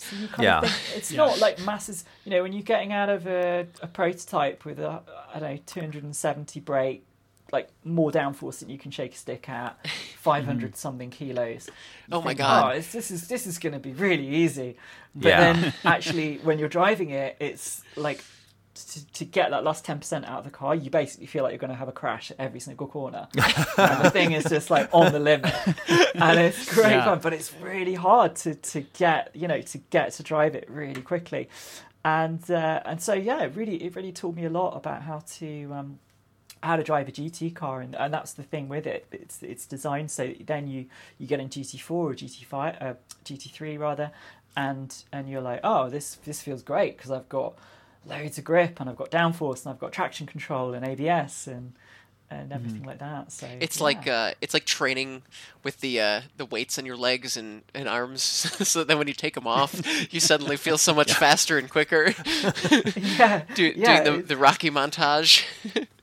So Yeah. of think it's Yeah. not like masses. You know, when you're getting out of a, a prototype with a I don't know 270 brake, like more downforce than you can shake a stick at, 500 something kilos. you Oh my God. Oh, this is this is going to be really easy. But Yeah. then actually, when you're driving it, it's like. To, to get that last 10% out of the car, you basically feel like you're going to have a crash at every single corner. and the thing is just like on the limit. And it's great Yeah. fun, but it's really hard to, to get, you know, to get to drive it really quickly. And uh, and so yeah, it really it really taught me a lot about how to um, how to drive a GT car, and, and that's the thing with it. It's it's designed so then you you get in GT4 or GT5, uh, GT3 rather, and and you're like, oh, this this feels great because I've got loads of grip and I've got downforce and I've got traction control and ABS and and everything like that. So It's yeah. like uh, it's like training with the uh, the weights on your legs and, and arms, so then when you take them off, you suddenly feel so much faster and quicker. yeah, Do, yeah, doing the, the Rocky montage.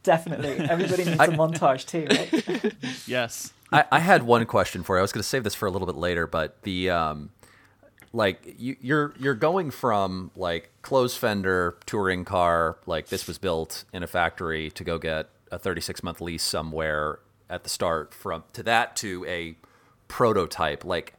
definitely. Everybody needs a montage too, right? Yes. I, I had one question for you. I was going to save this for a little bit later, but the um, like you, you're you're going from like closed fender touring car, like this was built in a factory to go get a 36 month lease somewhere at the start from to that to a prototype. Like,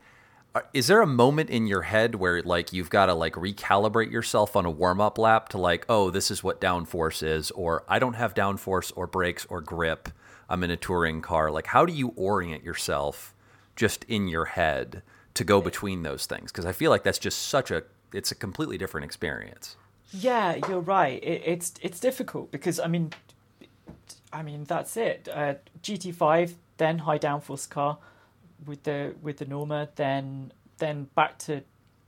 uh, is there a moment in your head where like you've got to like recalibrate yourself on a warm up lap to like, oh, this is what downforce is, or I don't have downforce or brakes or grip. I'm in a touring car. Like, how do you orient yourself just in your head to go between those things? Because I feel like that's just such a it's a completely different experience. Yeah, you're right. It, it's it's difficult because I mean, I mean that's it. Uh, GT5, then high downforce car with the with the Norma, then then back to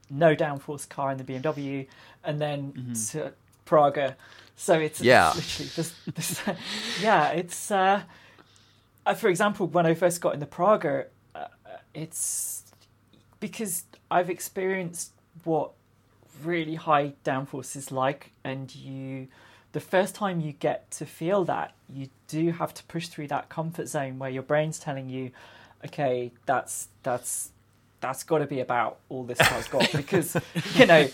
no downforce car in the BMW, and then to Praga. So it's, Yeah. it's literally this, this yeah. It's uh, uh, for example when I first got in the Praga, uh, it's because I've experienced what really high downforce is like and you the first time you get to feel that you do have to push through that comfort zone where your brain's telling you okay that's that's that's got to be about all this car's got because you know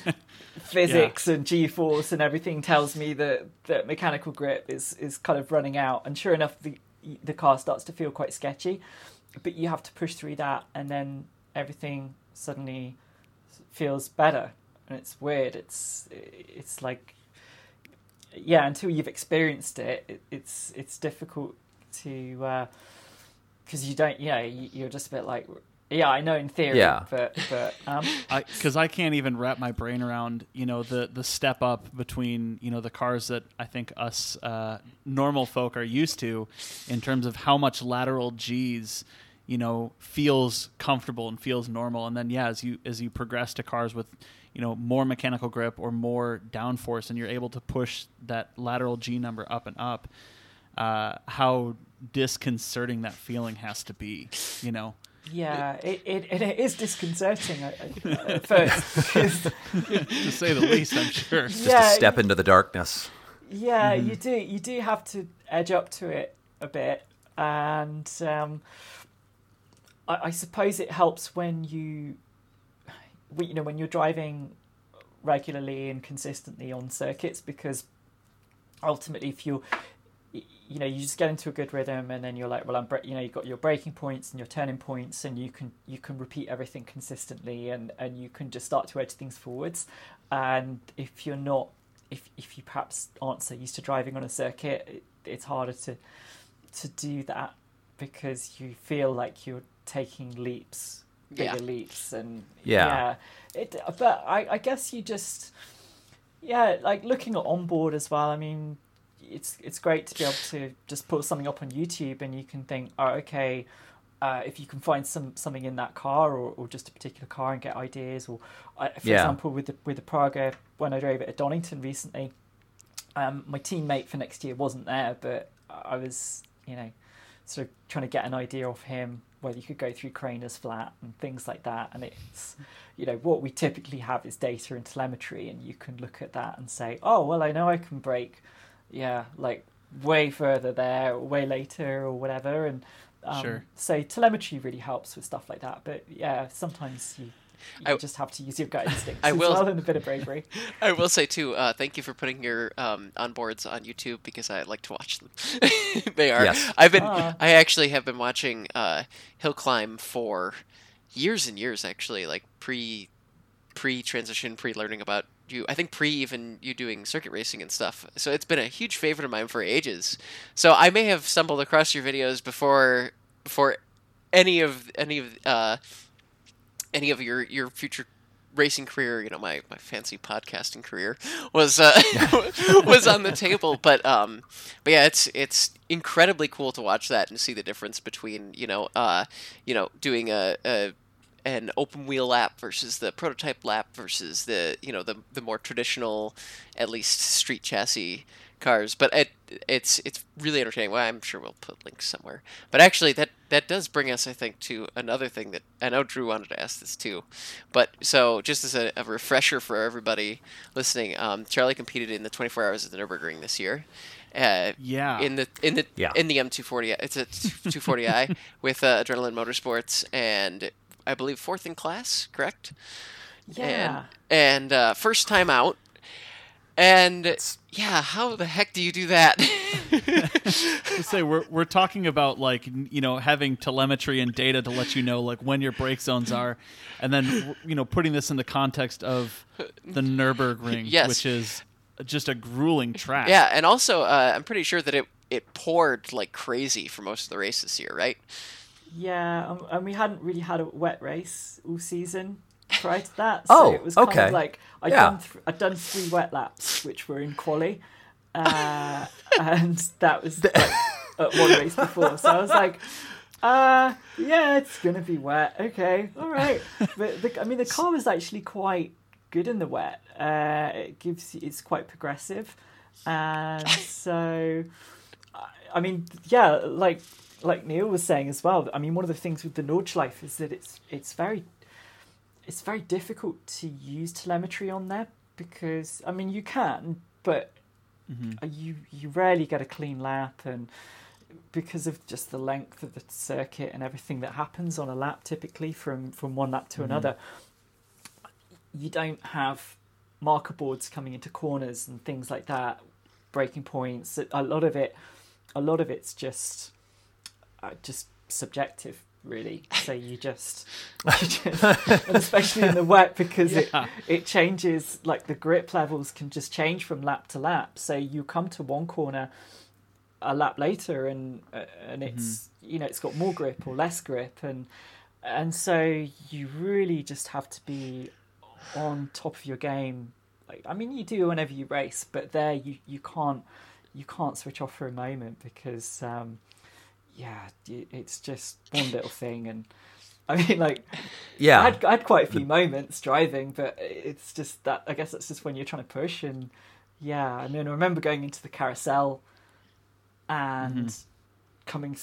physics and g-force and everything tells me that that mechanical grip is is kind of running out and sure enough the the car starts to feel quite sketchy but you have to push through that and then everything suddenly feels better and it's weird it's it's like yeah until you've experienced it, it it's it's difficult to because you don't you know you- you're just a bit like yeah i know in theory Yeah. but but um because I, can't even wrap my brain around you know the the step up between you know the cars that I think us uh, normal folk are used to in terms of how much lateral G's you know feels comfortable and feels normal and then yeah as you as you progress to cars with you know more mechanical grip or more downforce and you're able to push that lateral G number up and up uh, how disconcerting that feeling has to be you know Yeah, it, it, it is disconcerting at, at first. to say the least, I'm sure. Just Yeah, a step into the darkness. Yeah, Mm-hmm. you do. You do have to edge up to it a bit, and um, I, I suppose it helps when you, you know, when you're driving regularly and consistently on circuits, because ultimately, if you're, you know, you just get into a good rhythm, and then you're like, well, I'm, you know, you've got your braking points and your turning points, and you can you can repeat everything consistently, and and you can just start to edge things forwards. And if you're not if if you perhaps aren't so used to driving on a circuit, it, it's harder to to do that because you feel like you're taking leaps, bigger Yeah. leaps, and Yeah. yeah. It, but I, I guess you just yeah, like looking at onboard as well. I mean, it's it's great to be able to just put something up on YouTube and you can think, oh, okay, uh, if you can find some something in that car or, or just a particular car and get ideas, or uh, for Yeah. example, with the with the Praga when I drove it at Donington recently, um, my teammate for next year wasn't there, but I was you know sort of trying to get an idea of him whether you could go through Craner's flat and things like that, and it's you know what we typically have is data and telemetry, and you can look at that and say, oh well, I know I can break, yeah, like way further there, or way later, or whatever, and um, Sure. so telemetry really helps with stuff like that. But yeah, sometimes you. You I- just have to use your gut instincts I as will- well and a bit of bravery. I will say too, uh, thank you for putting your um, onboards on YouTube because I like to watch them. they are. Yes. I've been. Ah. I actually have been watching uh, Hill Climb for years and years. Actually, like pre pre transition, pre learning about you. I think pre even you doing circuit racing and stuff. So it's been a huge favorite of mine for ages. So I may have stumbled across your videos before before any of any of uh, any of your your future racing career, you know, my, my fancy podcasting career was uh, was on the table. But um, but yeah, it's it's incredibly cool to watch that and see the difference between you know uh, you know doing a, a an open wheel lap versus the prototype lap versus the you know the the more traditional, at least street chassis cars. But it it's it's really entertaining. Well, I'm sure we'll put links somewhere. But actually, that that does bring us, I think, to another thing that I know Drew wanted to ask this too. But so just as a, a refresher for everybody listening, um, Charlie competed in the 24 Hours of the Nurburgring this year. Uh, Yeah. in the in the Yeah. in the M240, it's a 240i with uh, Adrenalin Motorsports, and I believe fourth in class, correct? Yeah. And, and uh, first time out. And yeah, how the heck do you do that? Let's say we're we're talking about like you know having telemetry and data to let you know like when your brake zones are, and then you know putting this in the context of the Nurburgring, Yes. which is just a grueling track. yeah, and also uh, I'm pretty sure that it it poured like crazy for most of the race this year, right? Yeah, um, and we hadn't really had a wet race all season prior to that. So Oh, it was kind okay. of like I'd Yeah. done th- I'd done three wet laps, which were in quali, uh, and that was like, at one race before. So I was like, uh, yeah, it's gonna be wet. Okay, all right. But the, I mean, the car was actually quite good in the wet. Uh, it gives it's quite progressive, and so I- I mean, yeah, like like Neil was saying as well. I mean, one of the things with the Nordschleife is that it's it's very it's very difficult to use telemetry on there because I mean you can, but Mm-hmm. you you rarely get a clean lap and because of just the length of the circuit and everything that happens on a lap typically from from one lap to another you don't have marker boards coming into corners and things like that breaking points a lot of it a lot of it's just uh, just subjective really. So you just, you just especially in the wet because Yeah. it it changes like the grip levels can just change from lap to lap. So you come to one corner a lap later and uh, and it's you know it's got more grip or less grip. And and so you really just have to be on top of your game. Like i mean you do whenever you race but there you you can't you can't switch off for a moment because um yeah it's just one little thing and i mean like Yeah. I had, I had quite a few moments driving, but it's just that I guess it's just when you're trying to push and yeah. I mean, I remember going into the carousel and coming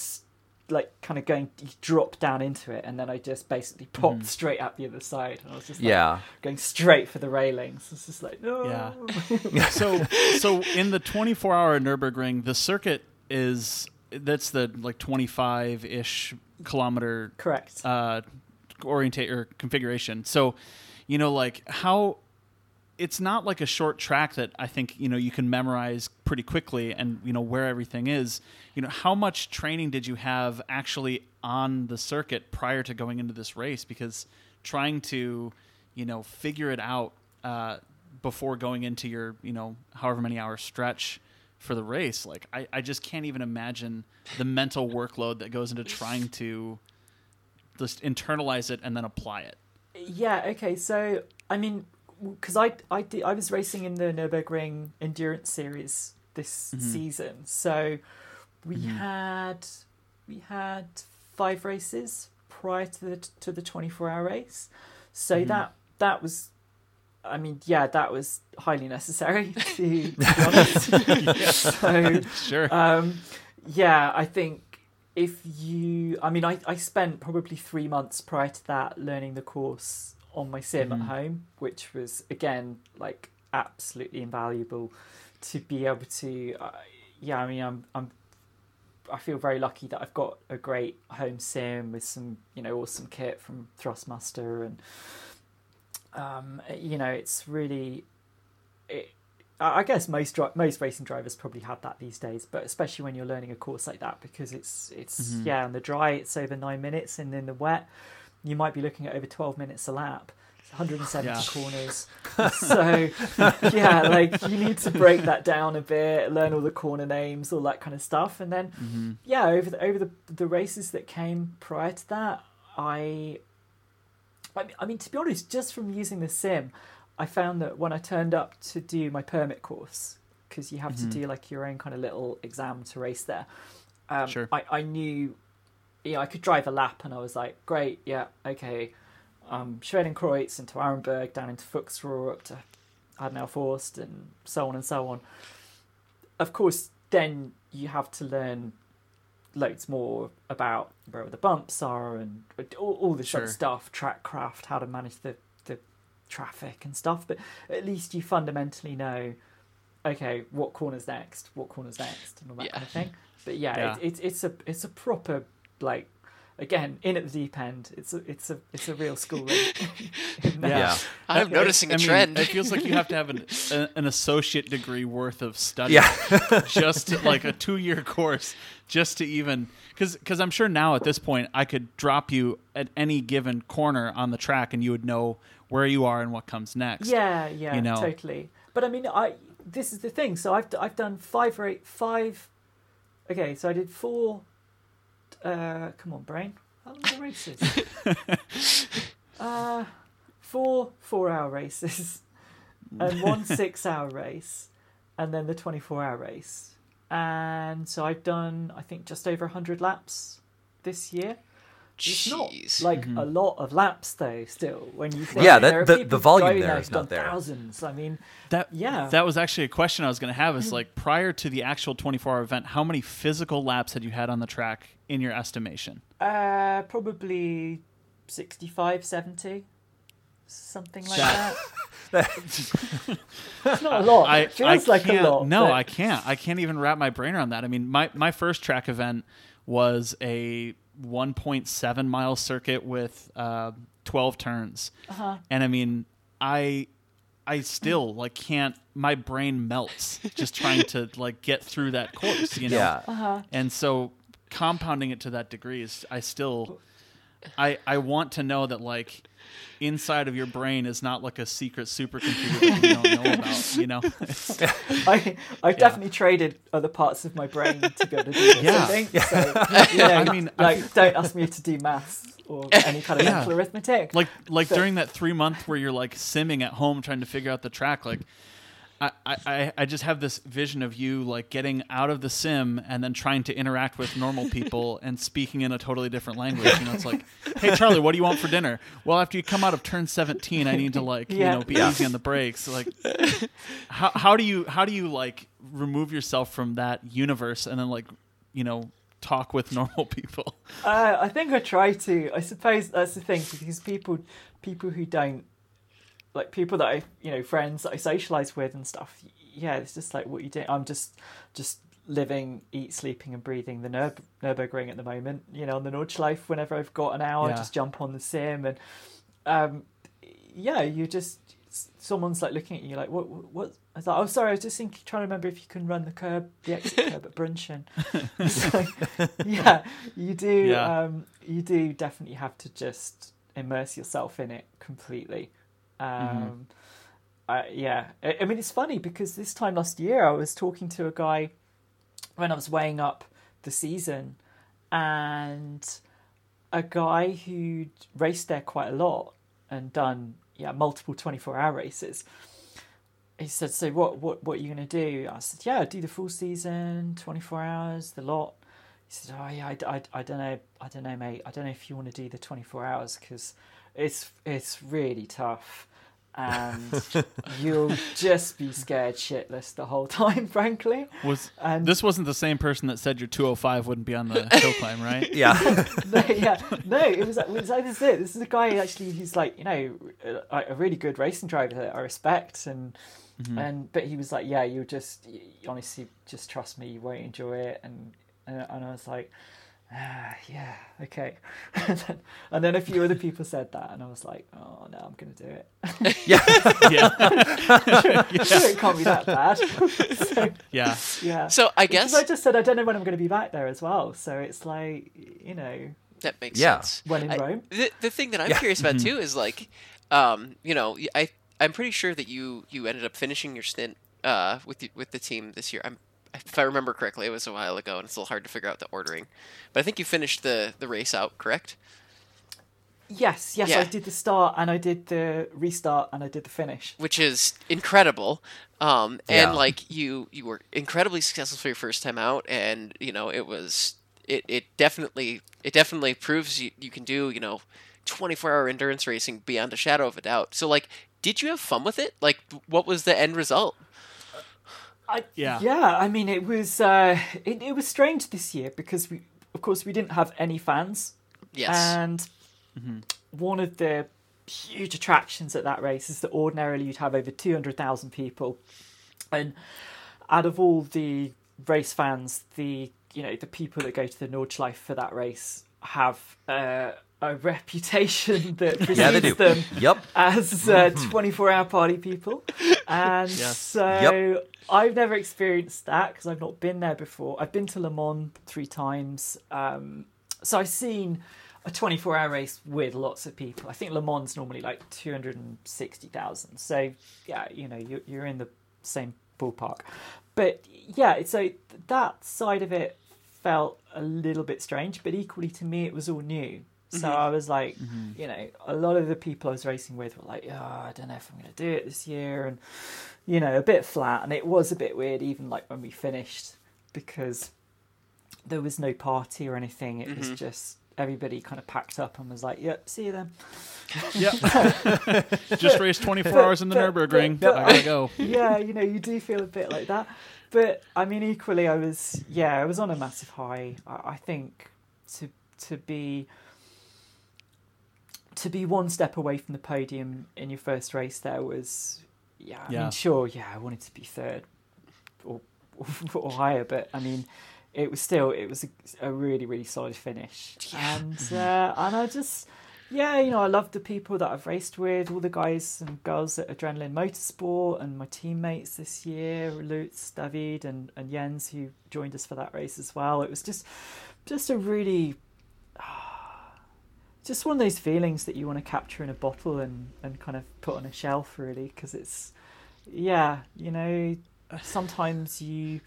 like kind of going you drop down into it and then I just basically popped Mhm. straight out the other side and I was just like, Yeah. going straight for the railings. It's just like no. Yeah. so so in the 24 hour Nurburgring, the circuit is that's the like 25 ish kilometer Correct. uh, orientate or configuration. So, you know, like how it's not like a short track that I think you know you can memorize pretty quickly and you know where everything is. You know, how much training did you have actually on the circuit prior to going into this race? Because trying to, you know, figure it out uh, before going into your you know however many hour stretch for the race, like I, I just can't even imagine the mental workload that goes into trying to just internalize it and then apply it. Yeah. Okay. So I mean, because I I did, I was racing in the Nurburgring endurance series this Mhm. season, so we Mhm. had we had five races prior to the to the twenty four hour race, so Mhm. that that was. I mean, yeah, that was highly necessary to, to be honest. so, Sure. um, yeah, I think if you, I mean, I, I spent probably three months prior to that learning the course on my sim Mhm. at home, which was again like absolutely invaluable to be able to. Uh, yeah, I mean, I'm I'm. I feel very lucky that I've got a great home sim with some, you know, awesome kit from Thrustmaster, and um, you know, it's really, it, I guess most most racing drivers probably have that these days, but especially when you're learning a course like that because it's it's Mhm. yeah on the dry it's over nine minutes and in the wet you might be looking at over twelve minutes a lap. 170 Yeah. corners, so yeah, like you need to break that down a bit, learn all the corner names, all that kind of stuff, and then hmm yeah, over the over the the races that came prior to that, I, I mean, to be honest, just from using the sim, I found that when I turned up to do my permit course, because you have Mhm. to do like your own kind of little exam to race there, um, Sure. I I knew, yeah, I could drive a lap, and I was like, great, yeah, okay, um, Schwedenkreuz into Aremberg, down into Fuchsrohr, up to Adenauer and so on and so on. Of course, then you have to learn loads more about where the bumps are and all, all this other Sure. stuff, track craft, how to manage the, the traffic and stuff. But at least you fundamentally know, okay, what corner's next, what corner's next, and all that Yeah. kind of thing. But yeah, Yeah. It, it, it's a it's a proper like again in at the deep end. It's a it's a it's a real schooling. Yeah. I'm I- noticing I a mean, trend. it feels like you have to have an, a, an associate degree worth of study. Yeah. just to- like a two year course, just to even because because I'm sure now at this point I could drop you at any given corner on the track and you would know where you are and what comes next. Yeah, yeah, you know? totally. But I mean, I this is the thing. So I've I've done five or eight five. Okay, so I did four. Uh, come on, brain. How long are races? uh, four four-hour races, and one six-hour race, and then the twenty-four-hour race. And so I've done, I think, just over hundred laps this year. It's not Jeez. like Mhm. a lot of laps though. Still, when you think Yeah, that- the- the volume there there is not there. Thousands. I mean, That Yeah. that was actually a question I was going to have. Is like prior to the actual 24 hour event, how many physical laps had you had on the track in your estimation? uh, probably 65, 70, something like That- that. it's not a lot. I, it feels I like a can't- lot. No, but- I can't. I can't even wrap my brain around that. I mean, my my first track event was a 1.7 mile circuit with uh, 12 turns, Uh-huh. and I mean, I I still like can't. My brain melts just trying to like get through that course. You know. Yeah. Uh-huh. And so compounding it to that degree is I still I I want to know that like inside of your brain is not like a secret supercomputer that we don't know about, you know? I, I've definitely traded other parts of my brain to be able to do this. Yeah. I think. So, you know, I mean, I like, don't ask me to do maths or any kind of Yeah. mental arithmetic. like like So- during that 3 month where you're like simming at home trying to figure out the track like I, I, I just have this vision of you like getting out of the sim and then trying to interact with normal people and speaking in a totally different language. You know, it's like, hey Charlie, what do you want for dinner? Well, after you come out of turn seventeen, I need to like you know be Yeah. easy on the brakes. Like, how how do you how do you like remove yourself from that universe and then like you know talk with normal people? Uh, I think I try to. I suppose that's the thing because people, people who don't, like people that I, you know, friends that I socialize with and stuff. Yeah, it's just like what you do. I'm just, just living, eat, sleeping, and breathing the Nür- Nurburgring at the moment. You know, on the Nordschleife. Whenever I've got an hour, Yeah. just jump on the sim, and um, yeah, you just someone's like looking at you like what what. what? I thought, oh, sorry. I was just thinking, trying to remember if you can run the curb, the exit curb at Brünnchen. So, yeah, you do. Yeah. Um, you do definitely have to just immerse yourself in it completely. Um, I, yeah, I, I mean it's funny because this time last year I was talking to a guy when I was weighing up the season, and a guy who'd raced there quite a lot and done yeah multiple twenty four hour races. He said, "So what? What? What are you going to do?" I said, "Yeah, do the full season, twenty four hours, the lot." He said, "Oh yeah, I, I, I don't know, I don't know, mate. I don't know if you want to do the twenty four hours because it's it's really tough, and you'll just be scared shitless the whole time, frankly." Was And this wasn't the same person that said your 205 wouldn't be on the hill climb, right? Yeah. no, yeah, no, it was, it was like this. Is it. This is a guy actually who's like you know a, a really good racing driver that I respect, and mm-hmm. and but he was like, yeah, you'll just you, honestly just trust me, you won't enjoy it, and and, and I was like. Ah, yeah, okay. and, then, and then a few other people said that, and I was like, "Oh no, I'm gonna do it. yeah. yeah. Sure, it can't be that bad." so, Yeah. yeah. So I Because guess I just said I don't know when I'm going to be back there as well. So it's like you know, that makes Yeah. sense. when in I- Rome. The, the thing that I'm Yeah. curious about too is like, um, you know, I, I'm pretty sure that you you ended up finishing your stint uh, with the, with the team this year. I'm if I remember correctly, it was a while ago, and it's a little hard to figure out the ordering. But I think you finished the the race out, correct? Yes, yes, Yeah. I did the start and I did the restart and I did the finish. Which is incredible. Um, Yeah. and like you you were incredibly successful for your first time out, and you know it was it, it definitely it definitely proves you, you can do you know 24 hour endurance racing beyond a shadow of a doubt. So like, did you have fun with it? Like, what was the end result? I, Yeah. yeah. I mean, it was uh, it, it was strange this year because we, of course, we didn't have any fans, Yes. and one of the huge attractions at that race is that ordinarily you'd have over two hundred thousand people, and out of all the race fans, the you know the people that go to the Nordschleife for that race have uh, a reputation that precedes Yeah, them Yep. as uh, 24 hour party people. And Yes. so Yep. I've never experienced that because I've not been there before. I've been to Le Mans three times. Um, so I've seen a 24 hour race with lots of people. I think Le Mans normally like 260,000. So, yeah, you know, you're, you're in the same ballpark. But yeah, so that side of it felt a little bit strange, but equally to me, it was all new. So mm-hmm. I was like, mm-hmm. you know, a lot of the people I was racing with were like, oh, I don't know if I'm going to do it this year. And, you know, a bit flat. And it was a bit weird, even like when we finished, because there was no party or anything. It was mm-hmm. just everybody kind of packed up and was like, yep, see you then. Yep. Just raced 24 But- hours in the but- Nurburgring. but- I gotta go. yeah, you know, you do feel a bit like that. But I mean, equally, I was yeah, I was on a massive high. I, I think to to be to be one step away from the podium in your first race there was yeah. I Yeah. mean, sure, yeah, I wanted to be third or or higher, but I mean. It was still it was a, a really really solid finish, Yeah. and uh, and I just yeah, you know, I love the people that I've raced with, all the guys and girls at Adrenalin Motorsport, and my teammates this year, Lutz, David, and, and Jens, who joined us for that race as well. It was just, just a really, just one of those feelings that you want to capture in a bottle and, and kind of put on a shelf, really, because it's, yeah, you know, sometimes you,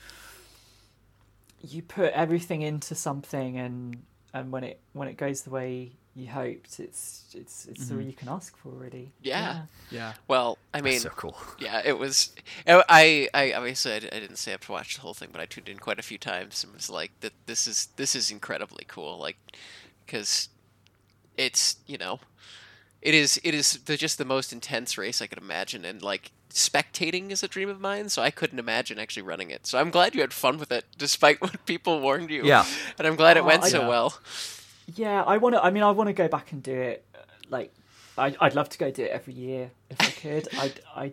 you put everything into something and and when it when it goes the way you hoped it's it's it's all mm-hmm. you can ask for really Yeah. Yeah. well, I mean, so cool. yeah, it was. I, I obviously I, di- I didn't stay up to watch the whole thing, but I tuned in quite a few times and was like, "That this is this is incredibly cool." Like, because it's you know, it is it is the, just the most intense race I could imagine, and like spectating is a dream of mine, so I couldn't imagine actually running it. So I'm glad you had fun with it, despite what people warned you. Yeah. and I'm glad it went I- so Yeah. well. Yeah, I want to. I mean, I want to go back and do it. Like, I, I'd love to go do it every year if I could. I, I,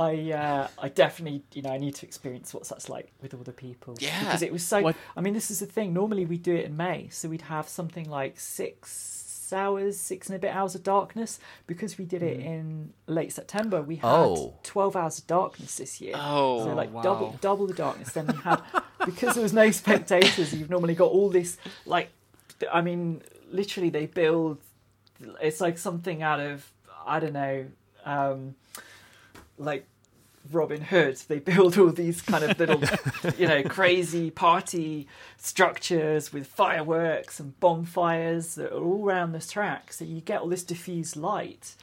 I, uh, I definitely, you know, I need to experience what that's like with all the people. Yeah. because it was so. What- I mean, this is the thing. Normally, we do it in May, so we'd have something like six hours, six and a bit hours of darkness. Because we did it in late September, we had Oh. twelve hours of darkness this year. Oh, So like wow. double double the darkness. Then we had because there was no spectators. You've normally got all this like, I mean, literally they build. It's like something out of I don't know, um, like Robin Hood. They build all these kind of little, you know, crazy party structures with fireworks and bonfires that are all around the track. So you get all this diffused light,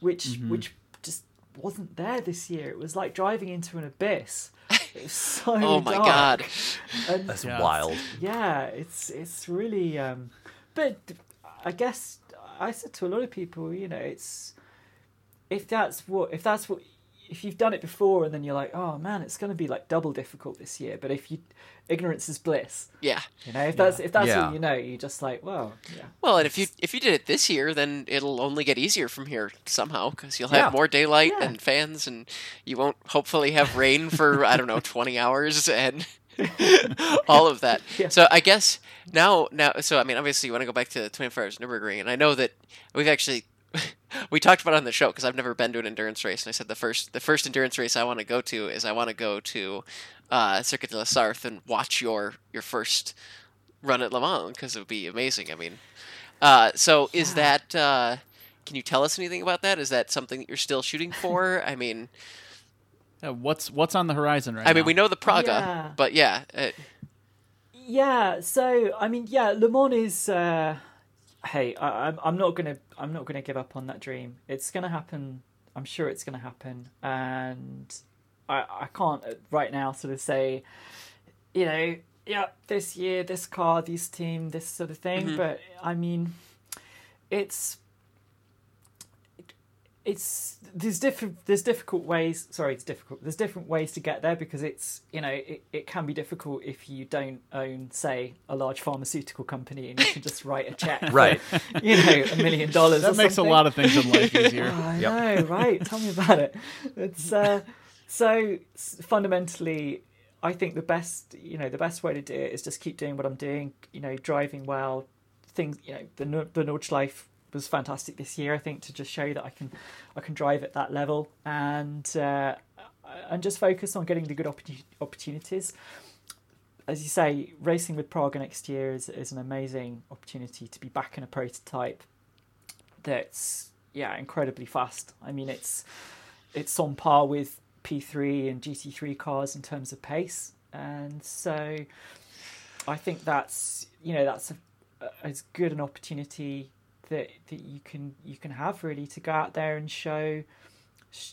which which just wasn't there this year. It was like driving into an abyss. It was so oh my dark. god. And That's Yeah. wild. yeah, it's it's really. Um, but I guess I said to a lot of people, you know, it's if that's what if that's what if you've done it before and then you're like, oh man, it's going to be like double difficult this year. But if you ignorance is bliss, Yeah. you know, if that's if that's Yeah. all you know, you're just like, well, yeah, Well, and if you if you did it this year, then it'll only get easier from here somehow because you'll have Yeah. more daylight Yeah. and fans, and you won't hopefully have rain for I don't know twenty hours and all of that. Yeah. So I guess now now so I mean obviously you want to go back to twenty four hours Nurburgring, and I know that we've actually. we talked about it on the show because I've never been to an endurance race, and I said the first the first endurance race I want to go to is I want to go to uh, Circuit de la Sarthe and watch your your first run at Le Mans because it would be amazing. I mean, uh, so is that? Uh, can you tell us anything about that? Is that something that you're still shooting for? I mean, Yeah, what's what's on the horizon right I mean, now? we know the Praga, Yeah. but yeah, uh, yeah. So I mean, yeah, Le Mans is. Uh, hey, I, I'm I'm not gonna I'm not gonna give up on that dream. It's gonna happen. I'm sure it's gonna happen, and I I can't uh, right now sort of say, you know, yeah, this year, this car, this team, this sort of thing. Mhm. But I mean, it's it's there's different there's difficult ways sorry it's difficult there's different ways to get there because it's you know it, it can be difficult if you don't own say a large pharmaceutical company and you can just write a check for, Right. you know a million dollars that or makes a lot of things in life easier. Oh, I Yep. know, right? Tell me about it. It's uh, so fundamentally, I think the best, you know, the best way to do it is just keep doing what I'm doing. You know, driving well. Things, you know, the Nor- the Nordschleife was fantastic this year. I think to just show you that I can, I can drive at that level and uh, and just focus on getting the good opportu- opportunities. As you say, racing with Praga next year is is an amazing opportunity to be back in a prototype that's yeah incredibly fast. I mean it's it's on par with P3 and GT3 cars in terms of pace, and so I think that's you know that's a, as good an opportunity that that you can you can have really to go out there and show sh-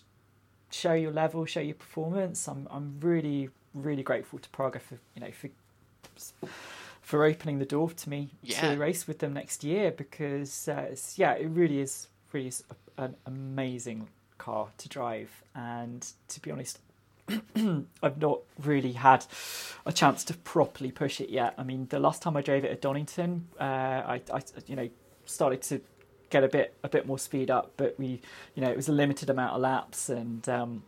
show your level, show your performance. I'm I'm really really grateful to Praga for you know for for opening the door to me Yeah. to race with them next year because uh, it's, yeah, it really is really is a, an amazing car to drive. And to be honest, I've not really had a chance to properly push it yet. I mean, the last time I drove it at Donington, uh, I, I you know started to get a bit a bit more speed up, but we you know it was a limited amount of laps and um,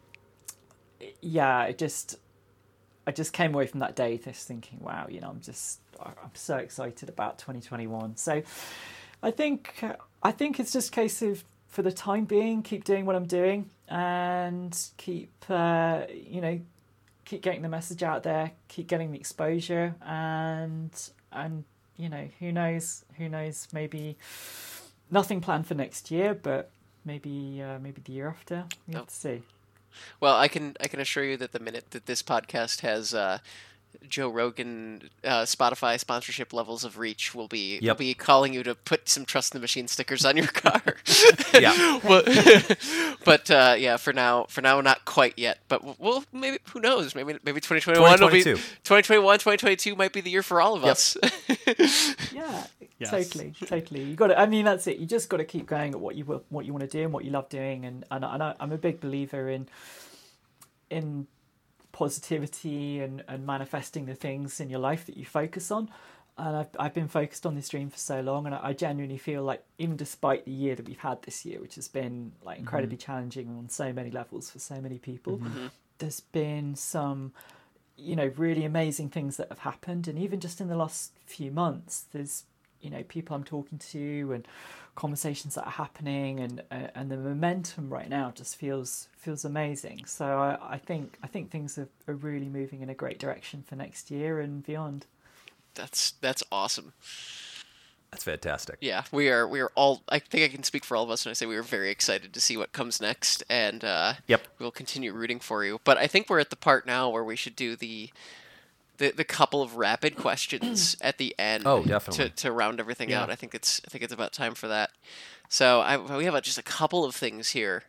yeah, it just I just came away from that day just thinking, wow, you know, I'm just I'm so excited about 2021. So I think I think it's just a case of for the time being, keep doing what I'm doing and keep uh, you know keep getting the message out there, keep getting the exposure, and and you know who knows who knows maybe nothing planned for next year, but maybe uh, maybe the year after. We have Oh. to see. well, I can I can assure you that the minute that this podcast has uh, Joe Rogan, uh, Spotify sponsorship levels of reach will be will be calling you to put some trust in the machine stickers on your car. Yeah. but but uh, yeah, for now, for now, not quite yet. But we'll- we'll maybe who knows? Maybe maybe 2021 will be 2022. 2021, 2022 might be the year for all of Yep. us. Yeah, Yes. totally, totally. You got to. I mean, that's it. You just got to keep going at what you what you want to do and what you love doing. And and, I- and I, I'm a big believer in in positivity and and manifesting the things in your life that you focus on. And I've I've been focused on this dream for so long, and I, I genuinely feel like even despite the year that we've had this year, which has been like incredibly mm-hmm. challenging on so many levels for so many people, mm-hmm. there's been some you know really amazing things that have happened. And even just in the last few months there's you know people i'm talking to and conversations that are happening and uh, and the momentum right now just feels feels amazing so i, I think i think things are, are really moving in a great direction for next year and beyond that's that's awesome. That's fantastic. Yeah, we are we are all. I think I can speak for all of us when I say we are very excited to see what comes next, and uh, Yep. we'll continue rooting for you. But I think we're at the part now where we should do the the, the couple of rapid questions at the end. Oh, definitely. To, to round everything Yeah. out, I think it's I think it's about time for that. So I, we have just a couple of things here.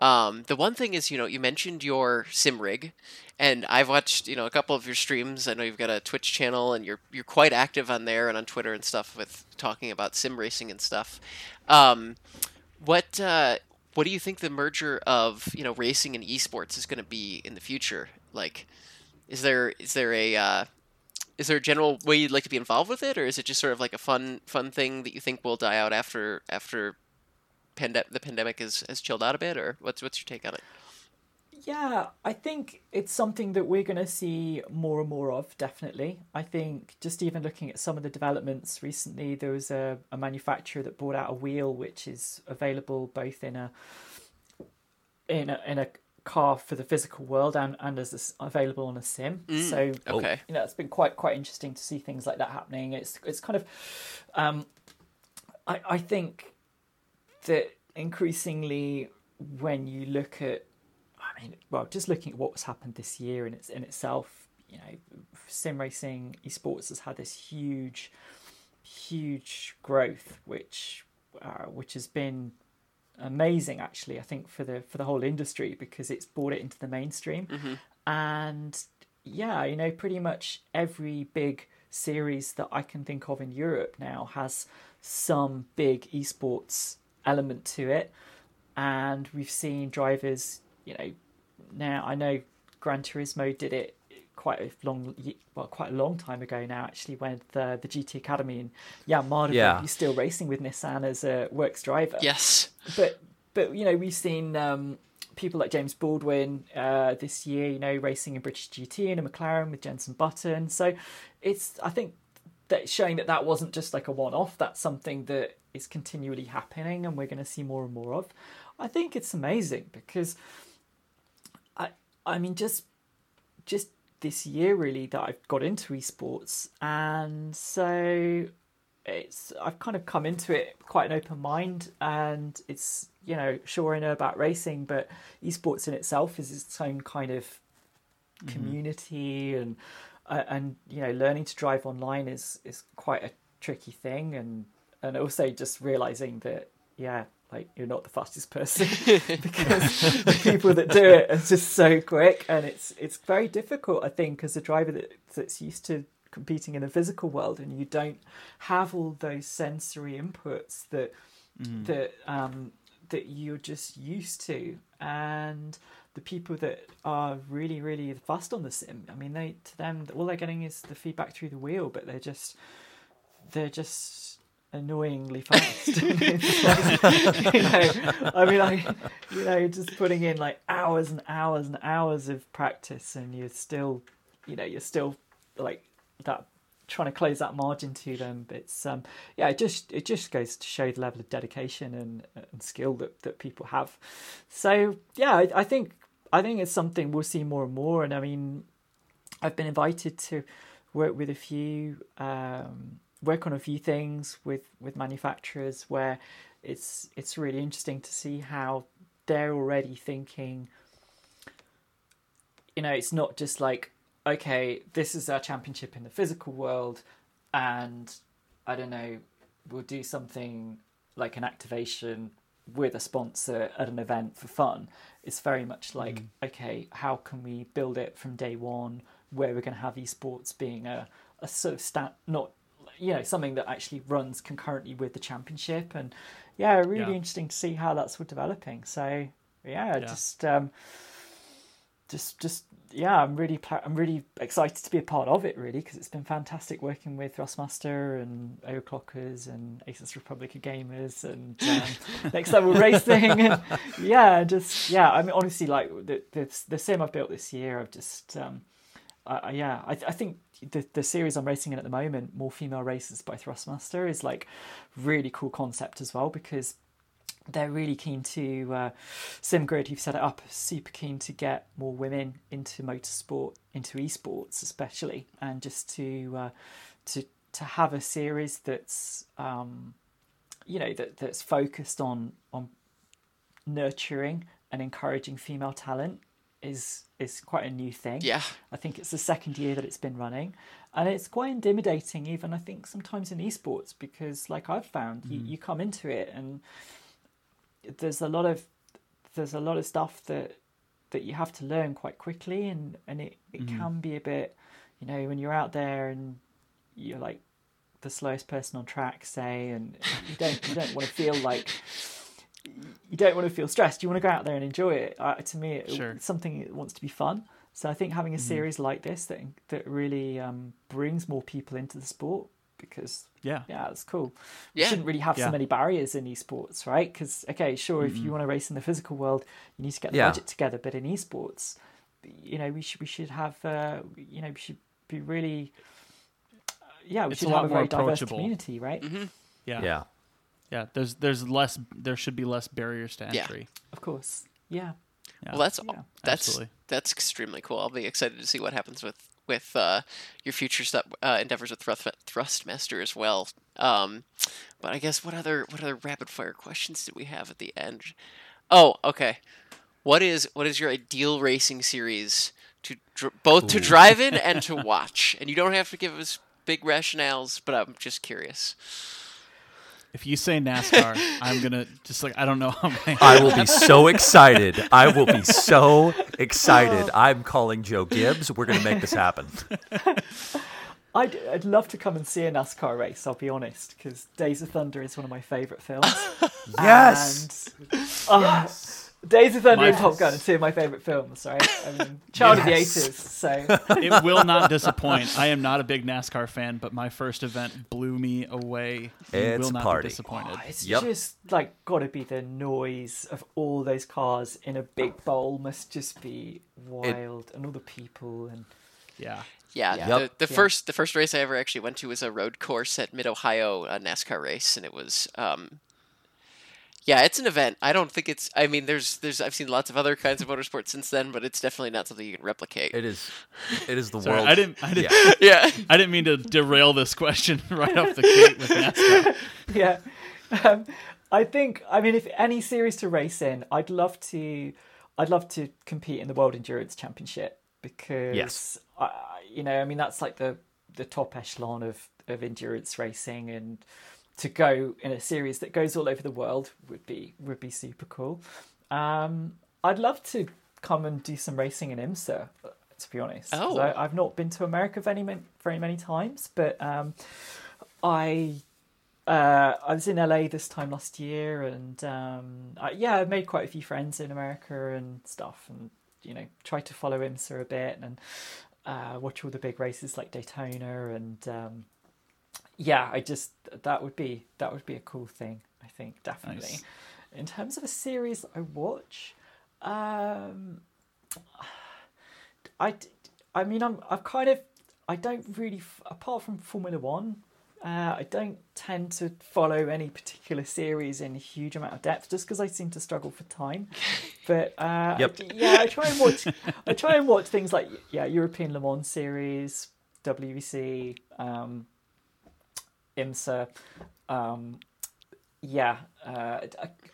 Um, the one thing is, you know, you mentioned your sim rig, and I've watched, you know, a couple of your streams. I know you've got a Twitch channel, and you're you're quite active on there and on Twitter and stuff with talking about sim racing and stuff. Um, what uh, what do you think the merger of you know racing and esports is going to be in the future? Like, is there is there a uh, is there a general way you'd like to be involved with it, or is it just sort of like a fun fun thing that you think will die out after after pande- the pandemic has, has chilled out a bit, or what's what's your take on it? Yeah, I think it's something that we're going to see more and more of, definitely. I think just even looking at some of the developments recently, there was a, a manufacturer that brought out a wheel which is available both in a in a, in a car for the physical world and, and as this, available on a sim. so Okay. you know, it's been quite quite interesting to see things like that happening. It's it's kind of, um, I I think that increasingly when you look at, I mean, well, just looking at what's happened this year in its in itself, you know, sim racing esports has had this huge, huge growth, which uh, which has been amazing actually. I think for the for the whole industry because it's brought it into the mainstream, mm-hmm. and yeah, you know, pretty much every big series that I can think of in Europe now has some big esports element to it. And we've seen drivers, you know, now I know Gran Turismo did it quite a long, well, quite a long time ago now, actually, when the, the GT Academy and Jann Mardenborough, Yeah. he's still racing with Nissan as a works driver Yes. but but you know we've seen um, people like James Baldwin uh, this year, you know, racing in British GT and a McLaren with Jenson Button. So it's I think that showing that that wasn't just like a one-off. That's something that is continually happening, and we're going to see more and more of. I think it's amazing because I I mean just just this year really that I've got into esports, and so it's I've kind of come into it quite an open mind, and it's you know sure I know about racing, but esports in itself is its own kind of community, and uh, and you know learning to drive online is is quite a tricky thing, and and also just realizing that yeah. Like you're not the fastest person because the people that do it are just so quick, and it's it's very difficult. I think as a driver that that's used to competing in a physical world and you don't have all those sensory inputs that that um, that you're just used to and the people that are really really fast on the sim i mean they to them all they're getting is the feedback through the wheel but they're just they're just annoyingly fast. You know, i mean i you know just putting in like hours and hours and hours of practice and you're still you know you're still like that trying to close that margin to them. But it's um yeah it just it just goes to show the level of dedication and and skill that that people have. So yeah i, I think i think it's something we'll see more and more. And i mean i've been invited to work with a few um work on a few things with with manufacturers where it's it's really interesting to see how they're already thinking you know it's not just like okay, this is our championship in the physical world, and I don't know, we'll do something like an activation with a sponsor at an event for fun. It's very much like, mm. okay, how can we build it from day one where we're going to have esports being a, a sort of stat, not, you know, something that actually runs concurrently with the championship. And yeah, really yeah. interesting to see how that's all developing. So yeah, yeah. just, um, just, just yeah, I'm really I'm really excited to be a part of it really because it's been fantastic working with Thrustmaster and Overclockers and Asus Republic of Gamers and um, Next Level Racing and yeah, just yeah. I mean, honestly, like the the, the sim I've built this year, I've just um, I, yeah, I, I think the the series I'm racing in at the moment, more female races by Thrustmaster, is like really cool concept as well because they're really keen to uh, SimGrid, who've set it up, super keen to get more women into motorsport, into esports especially, and just to uh, to to have a series that's um, you know that that's focused on on nurturing and encouraging female talent is is quite a new thing. Yeah, I think it's the second year that it's been running, and it's quite intimidating. Even I think sometimes in esports because, like I've found, mm. you you come into it and there's a lot of there's a lot of stuff that that you have to learn quite quickly and and it, it mm. can be a bit you know when you're out there and you're like the slowest person on track say and you don't you don't want to feel like you don't want to feel stressed you want to go out there and enjoy it uh, to me it, sure. it's something that wants to be fun so i think having a mm. series like this that that really um, brings more people into the sport because yeah, yeah, it's cool. We yeah. shouldn't really have yeah. so many barriers in esports, right? Because okay, sure, mm-hmm. if you want to race in the physical world, you need to get the yeah. budget together. But in esports, you know, we should we should have uh, you know we should be really uh, yeah we it's should a have a very diverse community, right? Mm-hmm. Yeah, yeah, yeah. There's there's less there should be less barriers to entry. Yeah. Of course, yeah. Well, that's that's Absolutely. that's extremely cool. I'll be excited to see what happens with with uh, your future stuff, uh, endeavors with Thrust, Thrustmaster as well. Um, but I guess what other what other rapid fire questions did we have at the end? Oh, okay. What is what is your ideal racing series to dr- both Ooh. to drive in and to watch? And you don't have to give us big rationales, but I'm just curious. If you say NASCAR, I'm gonna just like I don't know how many. I will be so excited. I will be so excited. I'm calling Joe Gibbs. We're gonna make this happen. I'd, I'd love to come and see a NASCAR race. I'll be honest, because Days of Thunder is one of my favorite films. yes. And, uh, yes. Days of Thunder and Top Gun are two of my favorite films, right? I mean, child yes. of the 80s, so. it will not disappoint. I am not a big NASCAR fan, but my first event blew me away. You it's will not party. be disappointed. Oh, it's yep. just like got to be the noise of all those cars in a big bowl must just be wild, it, and all the people and. Yeah. Yeah, yeah. the, the yeah. first the first race I ever actually went to was a road course at Mid Ohio, a NASCAR race, and it was um, yeah, it's an event. I don't think it's. I mean, there's, there's. I've seen lots of other kinds of motorsports since then, but it's definitely not something you can replicate. It is. It is the Sorry, world. I didn't. I didn't. Yeah. yeah. I didn't mean to derail this question right off the gate with NASCAR. Yeah, um, I think. I mean, if any series to race in, I'd love to. I'd love to compete in the World Endurance Championship because, yes. I, you know, I mean, that's like the the top echelon of of endurance racing and to go in a series that goes all over the world would be would be super cool. Um, I'd love to come and do some racing in IMSA. To be honest, oh. I, have not been to America very many, very many times, but um, I uh, I was in LA this time last year, and um, I, yeah, I made quite a few friends in America and stuff, and you know, tried to follow IMSA a bit and uh, watch all the big races like Daytona and um, yeah, I just that would be that would be a cool thing. I think definitely. Nice. In terms of a series I watch, um, I I mean I'm I've kind of I don't really apart from Formula One. Uh, I don't tend to follow any particular series in a huge amount of depth, just because I seem to struggle for time. But uh, yep. I, yeah, I try and watch. I try and watch things like yeah, European Le Mans series, WEC, um, IMSA, um, yeah, uh,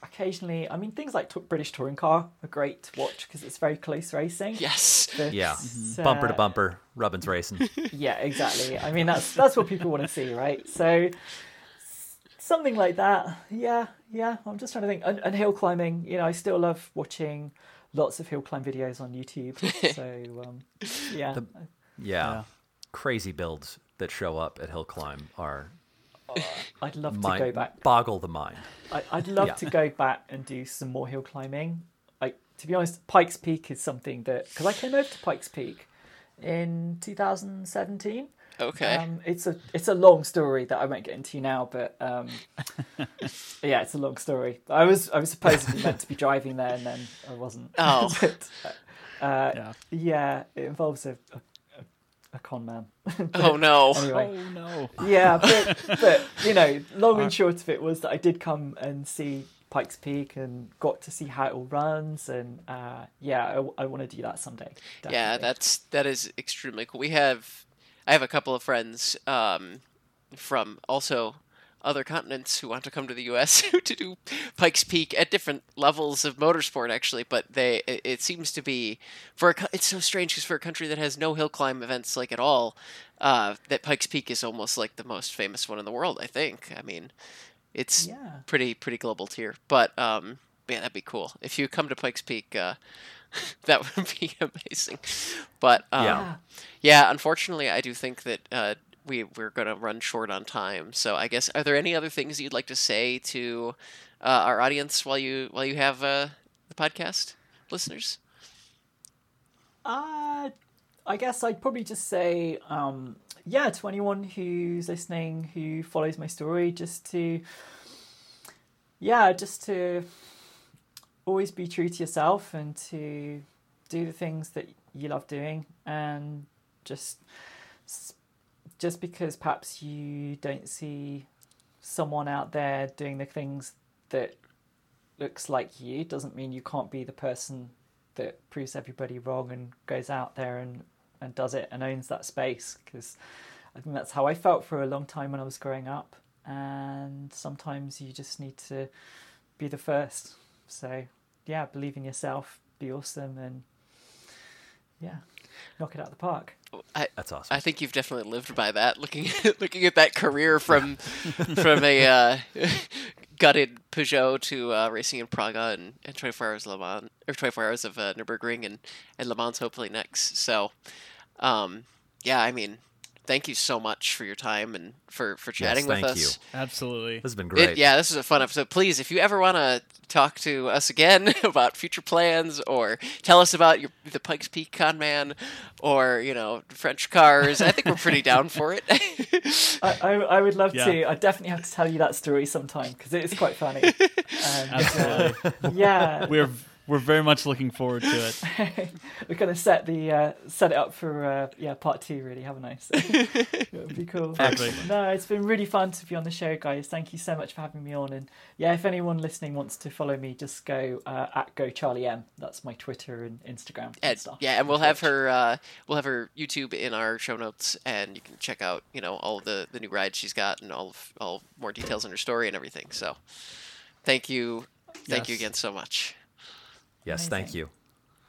occasionally, I mean, things like t- British touring car are great to watch because it's very close racing. Yes. But, Yeah. uh, Bumper to bumper, Rubbins racing. Yeah, exactly. I mean, that's that's what people want to see, right? So something like that. Yeah, yeah. I'm just trying to think. And, and hill climbing. You know, I still love watching lots of hill climb videos on YouTube. So um, yeah, The- Yeah. Yeah. Crazy builds that show up at Hill Climb are I'd love to go back. boggle the mind. I, I'd love Yeah. to go back and do some more hill climbing. Like to be honest, Pikes Peak is something that because I came over to Pikes Peak in 2017. Okay. Um, it's a it's a long story that I won't get into now, but um, yeah, it's a long story. I was I was supposedly meant to be driving there, and then I wasn't. Oh. But, uh, Yeah. yeah, it involves a a, a, a con man. oh no. anyway, Oh no. yeah, but but you know, long and short of it was that I did come and see Pikes Peak and got to see how it all runs, and uh, yeah, I, I want to do that someday. Yeah, that's that is extremely cool. We have I have a couple of friends um, from also other continents who want to come to the U.S. to do Pikes Peak at different levels of motorsport, actually. But they it, it seems to be for a, it's so strange because for a country that has no hill climb events like at all, uh, that Pikes Peak is almost like the most famous one in the world. I think. I mean, it's yeah. pretty pretty global tier. But um, yeah, that'd be cool if you come to Pikes Peak. Uh, that would be amazing. But um, Yeah. Yeah. yeah, unfortunately, I do think that uh, we we're gonna run short on time. So I guess are there any other things you'd like to say to uh, our audience while you while you have uh, the podcast listeners? Uh, I guess I'd probably just say, um, yeah, to anyone who's listening who follows my story, just to, yeah, just to always be true to yourself and to do the things that you love doing and just just because perhaps you don't see someone out there doing the things that looks like you doesn't mean you can't be the person that proves everybody wrong and goes out there and, and does it and owns that space because I think that's how I felt for a long time when I was growing up. And sometimes you just need to be the first. So yeah believe in yourself be awesome and yeah knock it out of the park I, That's awesome. I think you've definitely lived by that. Looking looking at that career from from a uh, gutted Peugeot to uh, racing in Praga and, and 24 hours Le Mans or 24 hours of uh, Nurburgring and and Le Mans hopefully next. So, um, yeah, I mean, thank you so much for your time and for for chatting with thank us. you. Absolutely. this has been It- great. yeah, this is a fun episode. Please, if you ever want to talk to us again about future plans or tell us about your the Pikes Peak con man or you know French cars, I think we're pretty down for it. I, I, I would love Yeah. to I definitely have to tell you that story sometime because it is quite funny and, uh, Absolutely. yeah we're we're very much looking forward to it. we're gonna set the uh, set it up for uh, yeah part two really haven't I? So it would be cool. Perfect. no it's been really fun to be on the show guys. Thank you so much for having me on. And yeah if anyone listening wants to follow me just go uh, at go charlie m. That's my Twitter and Instagram and and, stuff. yeah, and we'll have her uh, we'll have her YouTube in our show notes, and you can check out you know all the the new rides she's got and all of, all more details on her story and everything. So, thank you, thank you again so much. Yes, thank you.